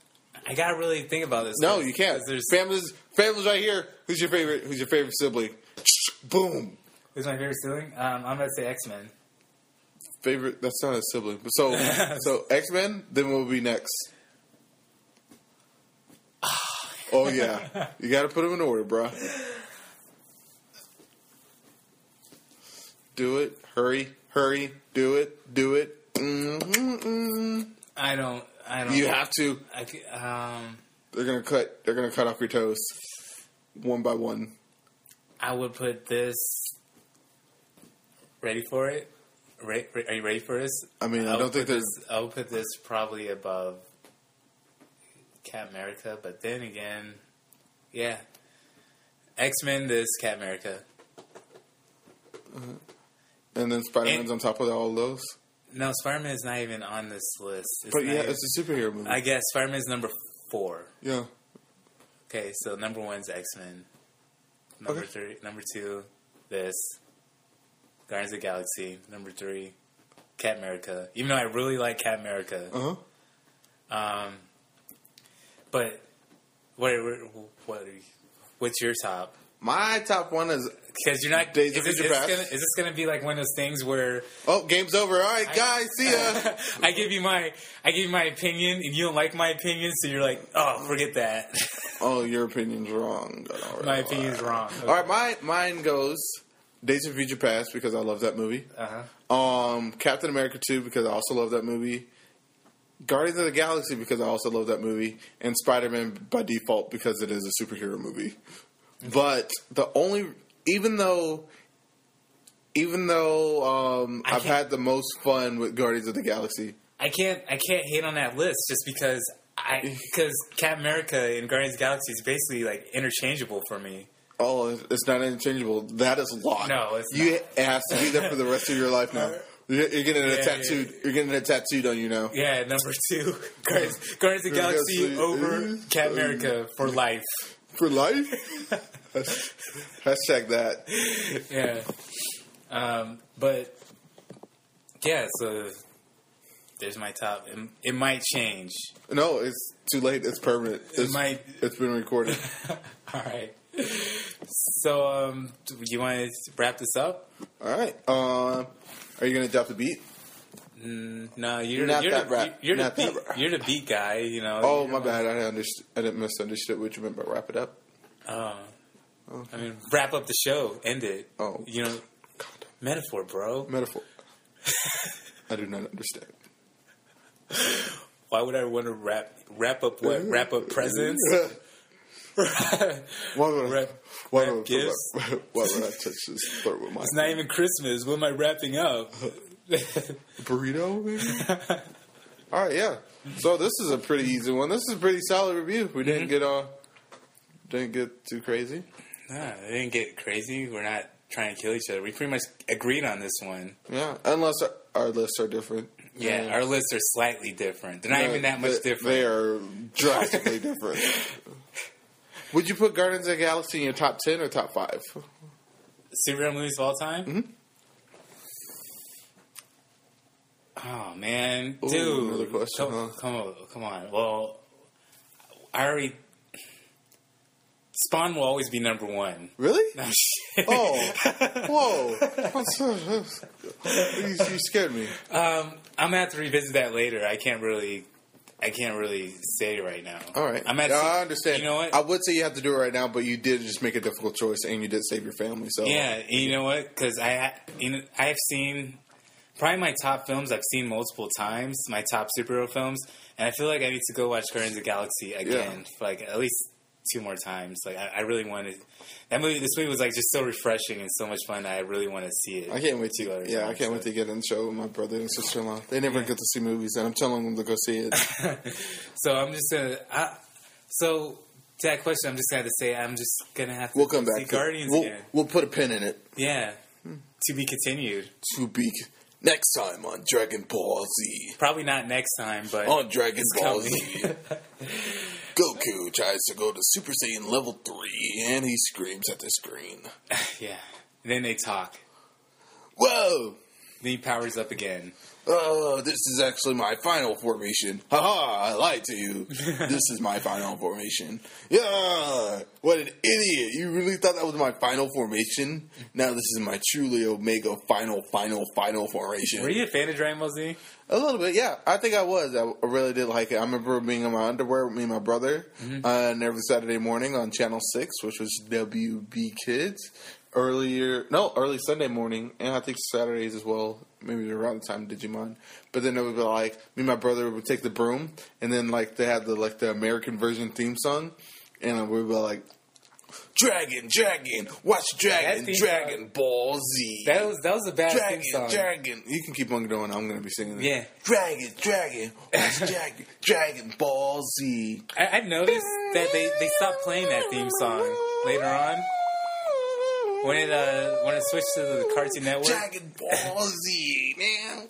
I gotta really think about this. No, you can't. There's Families, families right here. Who's your favorite? Who's your favorite sibling? Boom. who's my favorite sibling? Um, I'm gonna say X Men. Favorite? That's not a sibling. So, so X Men. Then what will be next? Oh yeah, you got to put them in order, bro. Do it. Hurry, hurry. Do it. Do it. Mm-mm-mm. I don't. I don't. You have to. I, um, They're gonna cut. They're gonna cut off your toes, one by one. I would put this. Ready for it? Re- re- are you ready for this? I mean, I I'll don't think there's. this, I'll put this probably above Cap America, but then again, yeah, X Men. This Cap America. And then Spider Man's on top of all those. No, Spider Man is not even on this list. It's But yeah, even- it's a superhero movie. I guess Spider Man is number four. yeah. Okay, so number one's X Men. Number Okay. three, number two, this Guardians of the Galaxy. Number three, Cap America. Even though I really like Cap America, Uh huh. um, but what what what's your top? My top one is. Because you're not. Days is, of this, Future is, Past. gonna, is this gonna be like one of those things where Oh, game's over. All right, guys. See ya. I give you my I give you my opinion and you don't like my opinion, so you're like, oh, forget that. oh, your opinion's wrong. Right. my opinion's wrong. All right, my mine goes Days of Future Past because I love that movie. Uh huh. Um, Captain America 2 because I also love that movie. Guardians of the Galaxy because I also love that movie, and Spider Man by default because it is a superhero movie. But the only, even though, even though um, I I've had the most fun with Guardians of the Galaxy, I can't I can't hate on that list just because I because Cap America and Guardians of the Galaxy is basically like interchangeable for me. oh, it's not interchangeable. That is locked. No, it's you not. it has to be there for the rest of your life now. You're, you're getting it Yeah, tattooed. yeah. You're getting it tattooed on you now. Yeah, number two, Guardians, Guardians of the Galaxy over Cap America for life. For life? Hashtag that. Yeah, um, but yeah, so there's my top. It, it might change. No, it's too late. It's permanent. It's, might- it's been recorded. All right. So, um, you want to wrap this up? All right. Um, are you going to drop the beat? Mm, no, you're Not you're that the, rap. You're the Not that beat, rap. you're the beat guy. You know. Oh, my the bad. I didn't, underst- I didn't misunderstood what you meant by wrap it up. Oh, I mean, wrap up the show, end it. Oh. you know, God. metaphor, bro. Metaphor. I do not understand. Why would I want to wrap wrap up what? Wrap up presents? why would I, Wrap- why, wrap would I, gifts? why, why would I touch this throat with my It's not even Christmas. What am I wrapping up? burrito? Maybe? All right, yeah. So this is a pretty easy one. This is a pretty solid review. We Mm-hmm. didn't get uh, didn't get too crazy. nah, it didn't get crazy. We're not trying to kill each other. We pretty much agreed on this one. Yeah, unless our, our lists are different. Yeah, our lists are slightly different. They're not Yeah, even that much they- different. They are drastically different. Would you put Guardians of the Galaxy in your top ten or top five? Superhero movies of all time? Mhm. Oh man, Ooh, dude! another question, come, huh? come on, come on. Well, I already. Spawn will always be number one. Really? No, shit. Oh, whoa! You, you scared me. um, I'm gonna have to revisit that later. I can't really, I can't really say right now. All right, I'm at. I understand. You know what? I would say you have to do it right now, but you did just make a difficult choice, and you did save your family. So Yeah, and you know what? Because I, you know, I have seen probably my top films. I've seen multiple times. My top superhero films, and I feel like I need to go watch Guardians of the Galaxy again, for like at least two more times. Like I, I really wanted that movie. This movie was like just so refreshing and so much fun. that I really want to see it. I can't wait to. Yeah, I can't wait to get in the show with my brother and sister in law. They never get to see movies, and I'm telling them to go see it. so I'm just gonna. I, so to that question, I'm just gonna have to say I'm just gonna have to We'll come back. Guardians We'll, again. we'll put a pin in it. Yeah, hmm. to be continued. To be next time on Dragon Ball Z. Probably not next time, but On Dragon Ball. Z, Goku tries to go to Super Saiyan level three, and he screams at the screen. yeah. then they talk. Whoa! Then he powers up again. Oh, this is actually my final formation. Haha, I lied to you. this is my final formation. Yeah, what an idiot. You really thought that was my final formation? Now this is my truly Omega final, final, final formation. Were you a fan of Dragon Ball Z? A little bit, yeah. I think I was. I really did like it. I remember being in my underwear with me and my brother Mm-hmm. on every Saturday morning on Channel 6, which was WB Kids. Earlier, no, early Sunday morning, and I think Saturdays as well, maybe around the time Digimon. But then it would be like, me and my brother would take the broom, and then like they had the like the American version theme song, and we would be like Dragon, Dragon, watch Dragon, That theme Dragon Ball Z. That was that was a bad Dragon, theme song. Dragon. You can keep on going. I'm going to be singing. This. Yeah. Dragon, Dragon, watch Dragon, Dragon Ball Z. I, I've noticed that they, they stopped playing that theme song later on when it uh when it switched to the Cartoon Network. Dragon Ball Z, man.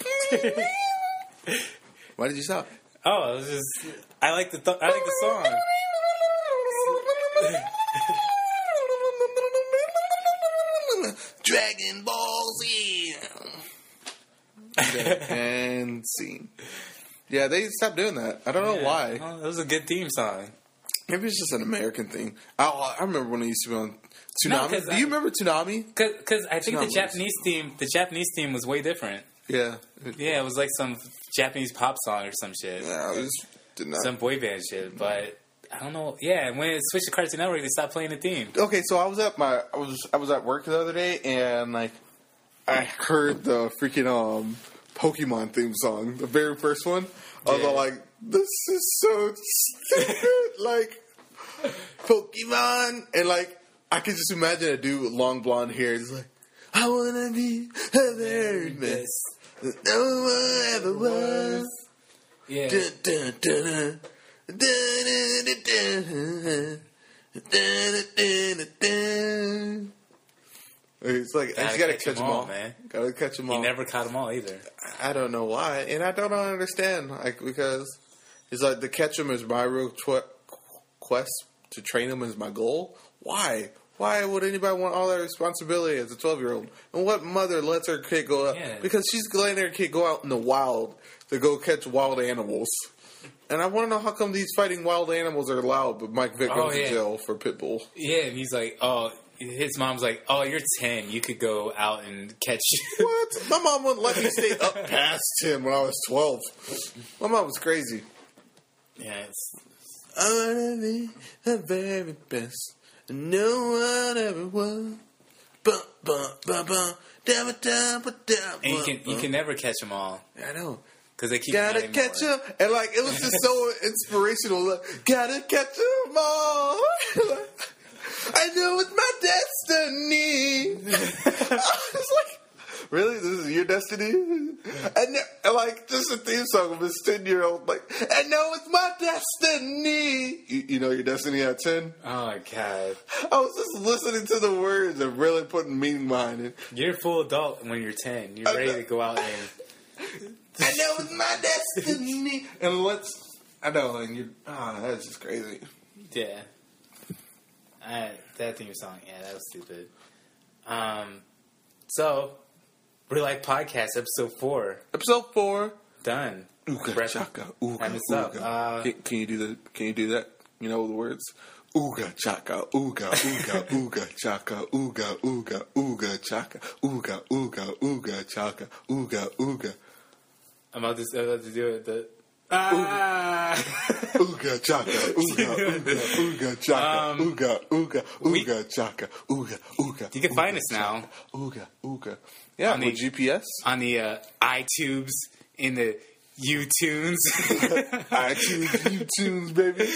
Why did you stop? Oh, it was just I like the th- I like the song. Dragon Ball Z. and scene. Yeah, they stopped doing that. I don't know why. Oh, well, it was a good theme song. Maybe it's just an American thing. I, I remember when it used to be on No, Toonami. 'cause Do I- you remember Toonami? Because I think the Toonamis. Japanese theme the Japanese theme was way different. Yeah. Yeah, it was like some Japanese pop song or some shit, Yeah, I just did not. some boy band shit. But I don't know. Yeah, when it switched to Cartoon Network, they stopped playing the theme. okay, so I was at my I was I was at work the other day and like I heard the freaking um Pokemon theme song, the very first one. I was like, "This is so stupid!" like Pokemon, and like I could just imagine a dude with long blonde hair, just like, "I wanna be the very best no one ever was." Yeah. Dun, dun, dun, It's like I Gotta just gotta catch catch 'em them all, all, man. Gotta catch them all. He never caught them all either. I don't know why, and I don't understand. Like because it's like to catch them is my real tw- quest. To train them is my goal. Why? Why would anybody want all that responsibility as a twelve year old? And what mother lets her kid go out Yeah. because she's letting her kid go out in the wild to go catch wild animals? And I want to know how come these fighting wild animals are allowed, but Mike Vick Oh, goes yeah. to jail for pit bull. Yeah, and he's like, oh, his mom's like, oh, you're 10. You could go out and catch. What? My mom wouldn't let me stay up past ten when I was twelve. My mom was crazy. yeah, it's, I wanna be the very best. No one ever was. Bum, bum, bum, bum. Da, ba, da, ba, da, and you can you can never catch them all I know. Because they keep Gotta catch more. him, and like it was just so inspirational. Like, Gotta catch them all. I know it's my destiny. I was like, really? This is your destiny? And, and like just a theme song of this ten year old. Like, I know it's my destiny. You, you know your destiny at ten. Oh my god, I was just listening to the words and really putting meaning behind it. you're a full adult when you're 10. You're ready to go out and I know it's my destiny. and let's. I know, and you. Ah, that's just crazy. yeah. I, that theme song, yeah, that was stupid. Um, so real life podcast episode four Episode four. done. Ooga Brett, chaka, ooga, wrap this up. ooga. Uh, can, can you do the? Can you do that? You know the words. Ooga chaka, ooga, ooga, ooga chaka, ooga, ooga, ooga chaka, ooga, ooga, ooga chaka, ooga, ooga, I'm about to, I'm about to do it. The ah, ooga chaka, ooga, ooga, ooga chaka, Um, ooga, ooga, we- chaka, ooga, ooga. You can find ooga, us now. chaka, Ooga, ooga. Yeah, On with the- GPS, on the uh, iTubes in the YouTunes. iTunes, YouTunes, baby.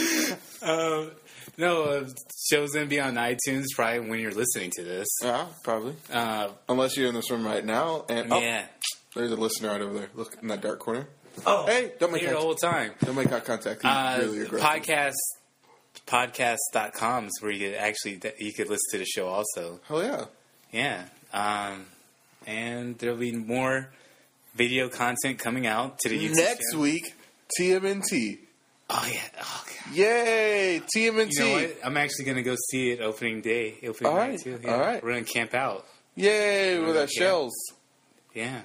um, no, uh, show's gonna be on iTunes probably when you're listening to this. Yeah, probably. Uh, Unless you're in this room right now, and oh, yeah. There's a listener right over there. Look in that dark corner. Oh, Hey, don't make here the whole time. Don't make eye contact. He's Uh, really aggressive. podcast podcast.com is where you could actually you could listen to the show also. Hell yeah. Yeah. Um, and there'll be more video content coming out to the YouTube Next channel. week, TMNT. Oh yeah. Oh, God. Yay, TMNT. You know what? I'm actually gonna go see it opening day, opening All night right, too. all right. We're gonna camp out. Yay, with our Yeah. shells. Yeah.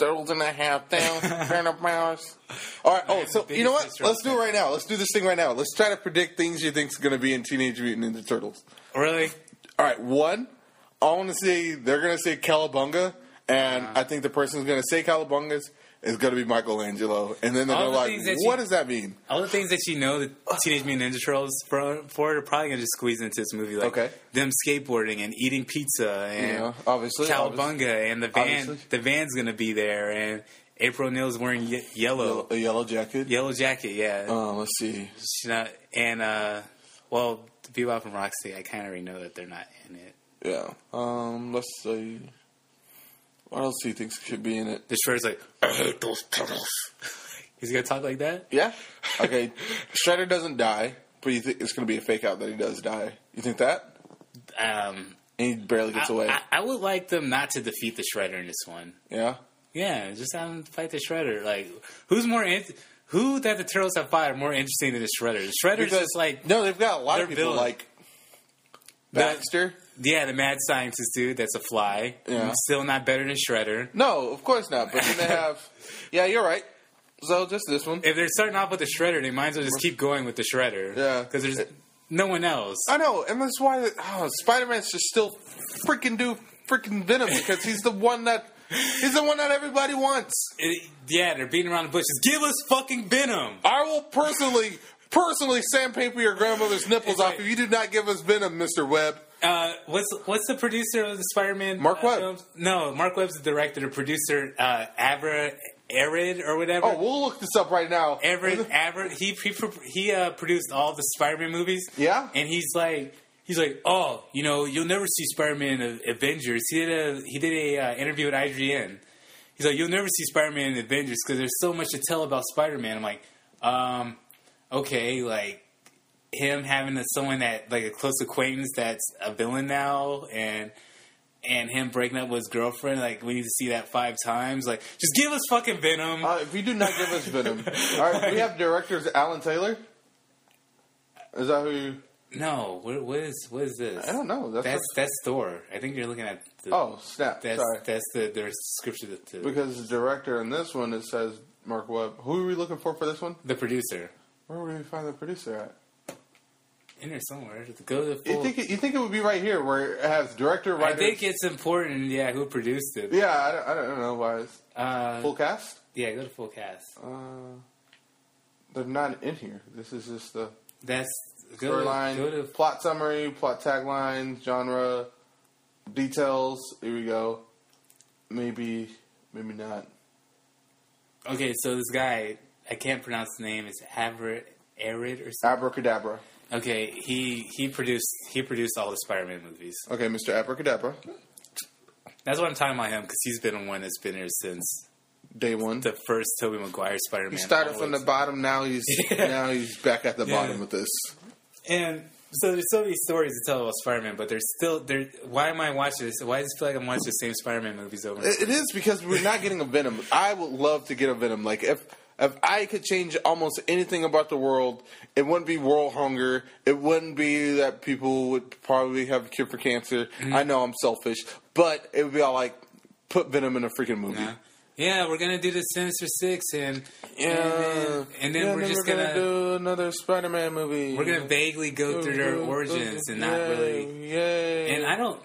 Turtles and a half down, turnip mouse. All right. Oh, so you know what? Let's do it right now. Let's do this thing right now. Let's try to predict things you think's going to be in Teenage Mutant Ninja Turtles. Really? All right. One, I want to say they're going to say Cowabunga, and Uh-huh. I think the person who's going to say Cowabungas is going to be Michelangelo. And then they're the like, "What you- does that mean?" All the things that you know the Teenage Mutant Ninja Turtles for, for are probably gonna just squeeze into this movie, like Okay. them skateboarding and eating pizza and Yeah, obviously, Cowabunga, and the van. Obviously. The van's gonna be there, and April O'Neil's wearing ye- yellow, A yellow jacket. yellow jacket. Yeah, Uh, let's see. She's not- and uh, well, Bebop and Roxy, I kind of already know that they're not in it. Yeah. Um. Let's see. What else do you think should be in it? The Shredder's like, I hate those turtles. He's gonna talk like that. Yeah. Okay. Shredder doesn't die, but you think it's going to be a fake out that he does die? You think that? Um, And he barely gets I, away. I, I would like them not to defeat the Shredder in this one. yeah. Yeah, just have them fight the Shredder. Like, who's more? In- who that the turtles have fought are more interesting than the Shredder? The Shredder's just like no, they've got a lot of people villains. like Baxter. Yeah, the mad scientist dude that's a fly. Yeah. Still not better than Shredder. No, of course not. But then they have. yeah, you're right. So just this one. If they're starting off with the Shredder, they might as well just keep going with the Shredder. Yeah. Because there's no one else. I know, and that's why oh, Spider Man should still freaking do freaking Venom because he's the one that he's the one that everybody wants. It- yeah, they're beating around the bushes. Give us fucking Venom. I will personally, personally sandpaper your grandmother's nipples It's off like- if you do not give us Venom, Mister Webb. Uh, what's what's the producer of the Spider-Man? Mark uh, Webb. films? No, Mark Webb's the director. The producer, uh, Avra Arid or whatever. Oh, we'll look this up right now. Everett, Everett, he he, he uh, produced all the Spider-Man movies. Yeah? and he's like, he's like, oh, you know, you'll never see Spider-Man in Avengers. He did a he did a uh, interview with IGN. He's like, you'll never see Spider-Man in Avengers because there's so much to tell about Spider-Man. I'm like, um, okay, like him having a, someone that like a close acquaintance that's a villain now, and and him breaking up with his girlfriend. Like we need to see that five times. Like, just give us fucking Venom. Uh, if you do not give us Venom, all right. We have directors Alan Taylor. Is that who? You, No, what, what is what is this? I don't know. That's, That's that's Thor. I think you're looking at. The, oh snap! that's Sorry, that's the the description of the, because the director in this one it says Mark Webb. Who are we looking for for this one? the producer Where would we find the producer at? In there somewhere. Go to the You think it, you think it would be right here where it has director, I think it's important. Yeah, who produced it? yeah, I don't, I don't know why. It's Uh, full cast. yeah, go to full cast. Uh, they're not in here. This is just the That's storyline, plot summary, plot tagline, genre, details. Here we go. Maybe, maybe not. okay. So this guy, I can't pronounce the name. It's Arid Arid or something. Abracadabra. Okay, he he produced he produced all the Spider-Man movies. Okay, Mr. Abracadabra. That's what I'm talking about him because he's been one that's been here since Day one. the first Tobey Maguire Spider-Man. He started from the bottom. Now he's Yeah. now he's back at the Yeah. bottom with this. And so there's so many stories to tell about Spider-Man, but there's still there. Why am I watching this? Why does it feel like I'm watching the same Spider-Man movies over? and It, it is because we're not getting a Venom. I would love to get a Venom. Like if if I could change almost anything about the world, it wouldn't be world hunger. It wouldn't be that people would probably have a cure for cancer. Mm-hmm. I know I'm selfish, but it would be all like put Venom in a freaking movie. Yeah. Yeah, we're gonna do the Sinister Six, and Yeah, and then, and then Yeah, we're just we're gonna, do another Spider-Man movie. we're gonna vaguely go through their origins and not Yay, really. Yeah, And I don't.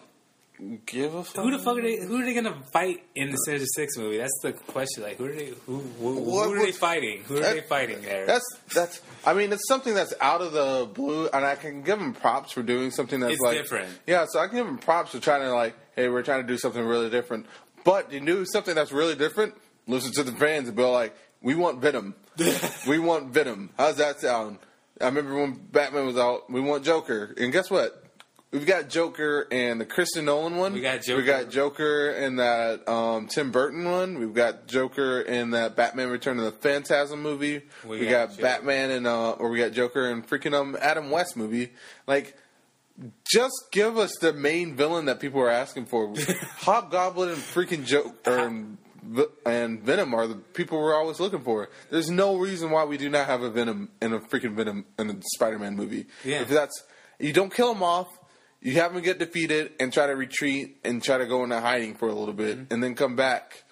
Give a fuck. Who the fuck are they? Who are they gonna fight in the Sinister Six movie? That's the question. Like, who are they? Who, who, who What- are they fighting? Who are that- they fighting there? That's that's. I mean, it's something that's out of the blue, and I can give them props for doing something that's It's like different. Yeah, so I can give them props for trying to like, hey, we're trying to do something really different. But you do something that's really different. Listen to the fans and be like, we want Venom. we want Venom. How's that sound? I remember when Batman was out. We want Joker, and guess what? We've got Joker and the Kristen Nolan one. We got Joker. We got Joker in that um, Tim Burton one. We've got Joker in that Batman Return of the Phantasm movie. We We, got got, Batman and uh, or we got Joker and freaking um Adam West movie. Like, just give us the main villain that people are asking for. Hobgoblin and freaking Joker and, and Venom are the people we're always looking for. There's no reason why we do not have a Venom in a freaking Venom in a Spider-Man movie. Yeah. If that's you don't kill him off. You have him get defeated and try to retreat and try to go into hiding for a little bit Mm-hmm. and then come back.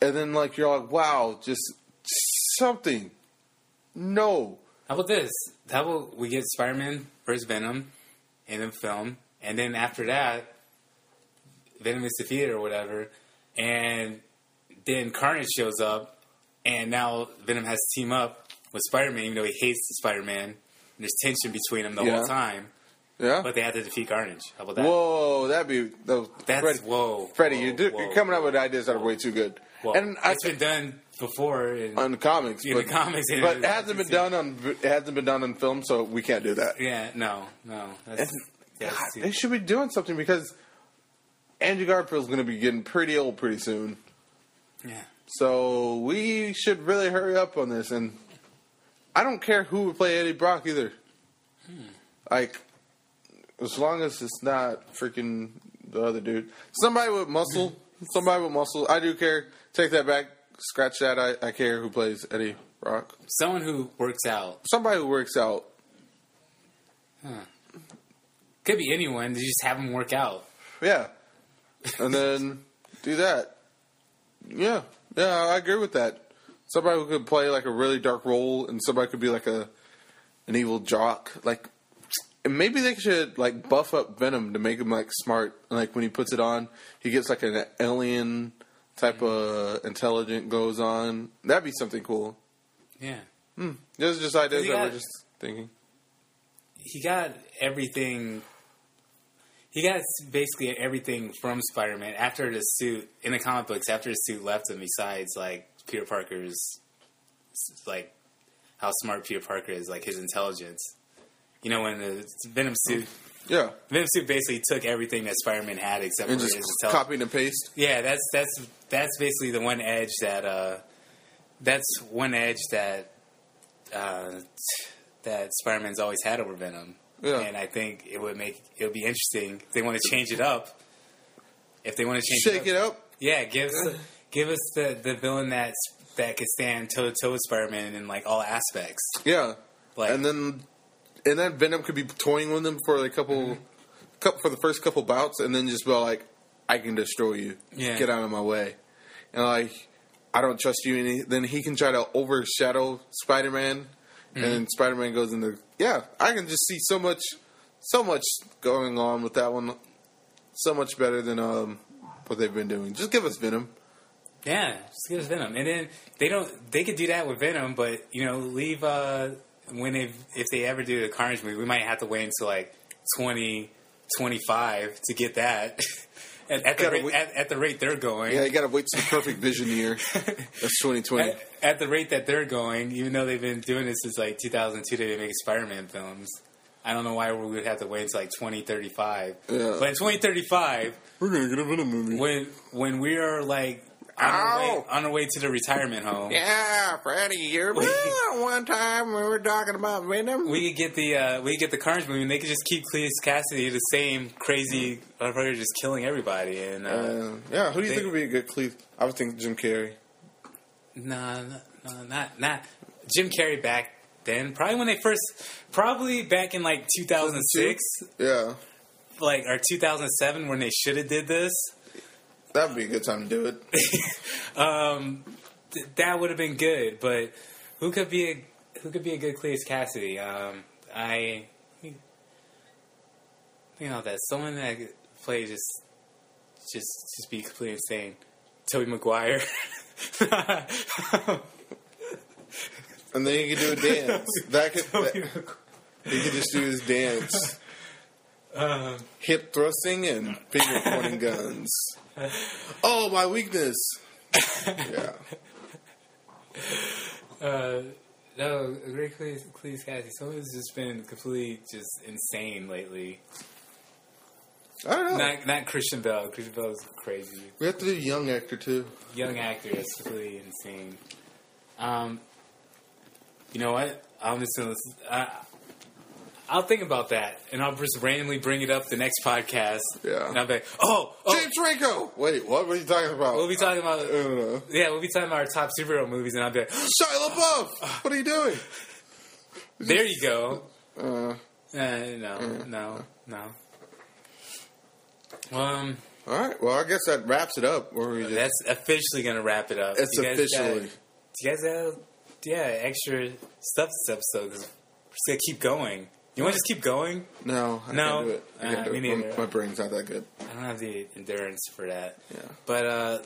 And then like you're like, wow, just something. No. How about this? How about we get Spider-Man versus Venom in the film, and then after that, Venom is defeated or whatever, and then Carnage shows up, and now Venom has to team up with Spider-Man, even though he hates Spider-Man. And there's tension between them the Yeah. whole time. Yeah. but they had to defeat Carnage. How about that? Whoa, that'd be that, That's Freddie, whoa, Freddie, whoa, you're, do, whoa, you're coming up with ideas that are way too good. Well, and I, it's been done before. In, on comics, in but, the comics, but in- it hasn't been done on it hasn't been done on film, so we can't do that. Yeah, no, no. That's, And, that's God, they should be doing something because Andrew Garfield's going to be getting pretty old pretty soon. yeah. So we should really hurry up on this. And I don't care who would play Eddie Brock either. Hmm. Like, as long as it's not freaking the other dude. Somebody with muscle. Somebody with muscle. I do care. Take that back. Scratch that. I, I care who plays Eddie Brock. Someone who works out Somebody who works out. could be anyone. They just have them work out. Yeah. And then do that. Yeah. Yeah, I agree with that. Somebody who could play like a really dark role and somebody could be like a an evil jock. Like maybe they should like buff up Venom to make him like smart. Like when he puts it on, he gets like an alien type of mm-hmm. intelligent goes on. That'd be something cool. Yeah. Hmm. Those are just ideas that got- we're just thinking. he got everything. He got basically everything from Spider-Man after the suit in the comic books. After the suit left him, besides like Peter Parker's, like how smart Peter Parker is, like his intelligence. You know, when the Venom suit, Yeah. Venom suit basically took everything that Spider-Man had except And for just his copy and paste. Yeah, that's that's that's basically the one edge that uh, that's one edge that uh, that Spider-Man's always had over Venom. Yeah. And I think it would make it would be interesting if they want to change it up. If they want to change Shake it up. yeah, give us give us the, the villain that's that could stand toe to toe with Spider-Man in like all aspects. Yeah. Like and then and then Venom could be toying with him for a couple, Mm-hmm. cou- for the first couple bouts, and then just be like, "I can destroy you. Yeah. Get out of my way." And like, I don't trust you. And he, then he can try to overshadow Spider Man, Mm-hmm. and Spider Man goes into yeah. I can just see so much, so much going on with that one. So much better than um what they've been doing. Just give us Venom. Yeah, just give us Venom, and then they don't. They could do that with Venom, but you know, leave uh, when they if they ever do the Carnage movie, we might have to wait until like twenty twenty five to get that. at, at the rate, at, at the rate they're going, Yeah, you got to wait to the perfect vision year. That's twenty twenty. at, at the rate that they're going, even though they've been doing this since like 2002, they've been making Spider-Man films. I don't know why we would have to wait until like 2035. Yeah. But in 2035, We're gonna get a Venom movie. when when we are like on our, way, on our way to the retirement home, Yeah, Freddie, you remember one time when we were talking about Venom? we could get the uh, we could get the Carnage movie, and they could just keep Cletus Kasady the same crazy motherfucker just killing everybody. And uh, Uh, yeah, who do you They- think would be a good Cleve? I would think Jim Carrey. no, no, no, not not Jim Carrey back then. Probably when they first, probably back in like 2006, Yeah, like or 2007 when they should have did this. That would be a good time to do it. Um, th- that would have been good, but who could be a who could be a good Cletus Kasady? Um, I you know that someone that could play just just just be completely insane. Tobey Maguire. And then you could do a dance. that could that, he could just do his dance, Um, hip thrusting and finger pointing guns. Oh, my weakness. Yeah, uh, no, great Cletus, Cletus Kasady. Someone's just been completely just insane lately. I don't know. Not not Christian Bale. Christian Bale is crazy. we have to do young actor too. young actor is completely insane. Um, you know what? I'm just gonna. Uh, I'll think about that, and I'll just randomly bring it up the next podcast. Yeah. and I'll be like, "Oh, oh James Franco. Wait, what were you talking about? we'll be talking about." I. Yeah, we'll be talking about our top superhero movies, and I'll be like, Shia LaBeouf. What are you doing? "There you go." Uh, Uh, no, no, no. Um, all right. Well, I guess that wraps it up. Or we just, that's officially gonna wrap it up. it's officially. got- do you guys have yeah extra stuff this episode? 'Cause we're just gonna keep going. You want to just keep going? No, I No. can't do it. I can't Uh, do me it. My, my brain's not that good. I don't have the endurance for that. Yeah. But uh,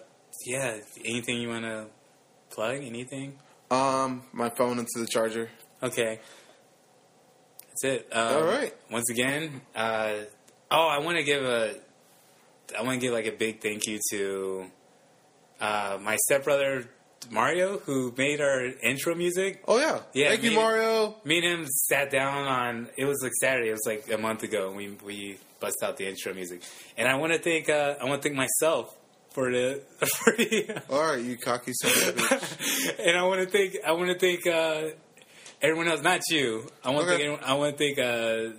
yeah, anything you want to plug? Anything? Um, my phone into the charger. Okay. That's it. Um, All right. Once again, uh, oh, I want to give a, I want to give like a big thank you to uh, my stepbrother Mario, who made our intro music. Oh yeah. Yeah, Thank you, Mario. Me and him sat down on. It was like Saturday. It was like a month ago. And we we bust out the intro music, and I want to thank uh, I want to thank myself for the for the. All right, you cocky son of a bitch. and I want to thank I want to thank uh, everyone else, not you. I want to Okay. thank I want to thank uh,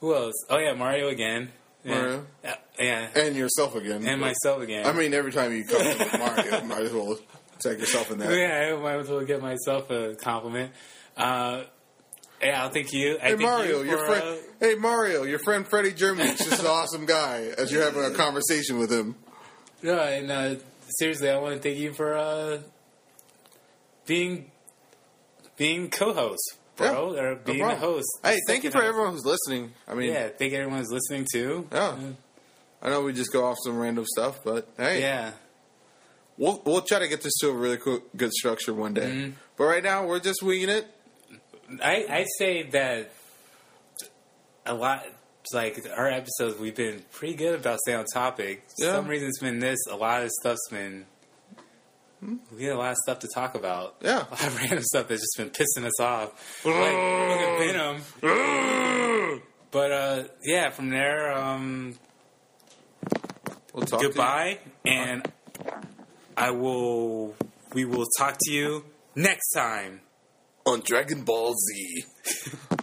who else? Oh yeah, Mario again. Yeah. Mario. Yeah, yeah, And yourself again. and myself again. I mean, every time you come to Mario, might as well take yourself in that. yeah, I might as well give myself a compliment. Uh, yeah, I'll thank you. I Hey thank Mario, you your friend. uh, hey Mario, your friend Freddie Germany is just an awesome guy. As you're having a conversation with him, No, and uh, seriously, I want to thank you for uh, being being co-host, bro, Yeah, or no being the host. Hey, thank you for host. everyone who's listening. I mean, Yeah, thank everyone who's listening too. Yeah. I know we just go off some random stuff, but hey, Yeah, we'll we'll try to get this to a really cool, good structure one day. Mm-hmm. But right now, we're just winging it. I I say that a lot. Like our episodes, we've been pretty good about staying on topic. For Yeah. some reason, it's been this. A lot of stuff's been. We get a lot of stuff to talk about. Yeah. a lot of random stuff that's just been pissing us off. like Venom. but uh, yeah, from there, um, We'll talk. to you. goodbye, and I will. We will talk to you next time. on Dragon Ball Z.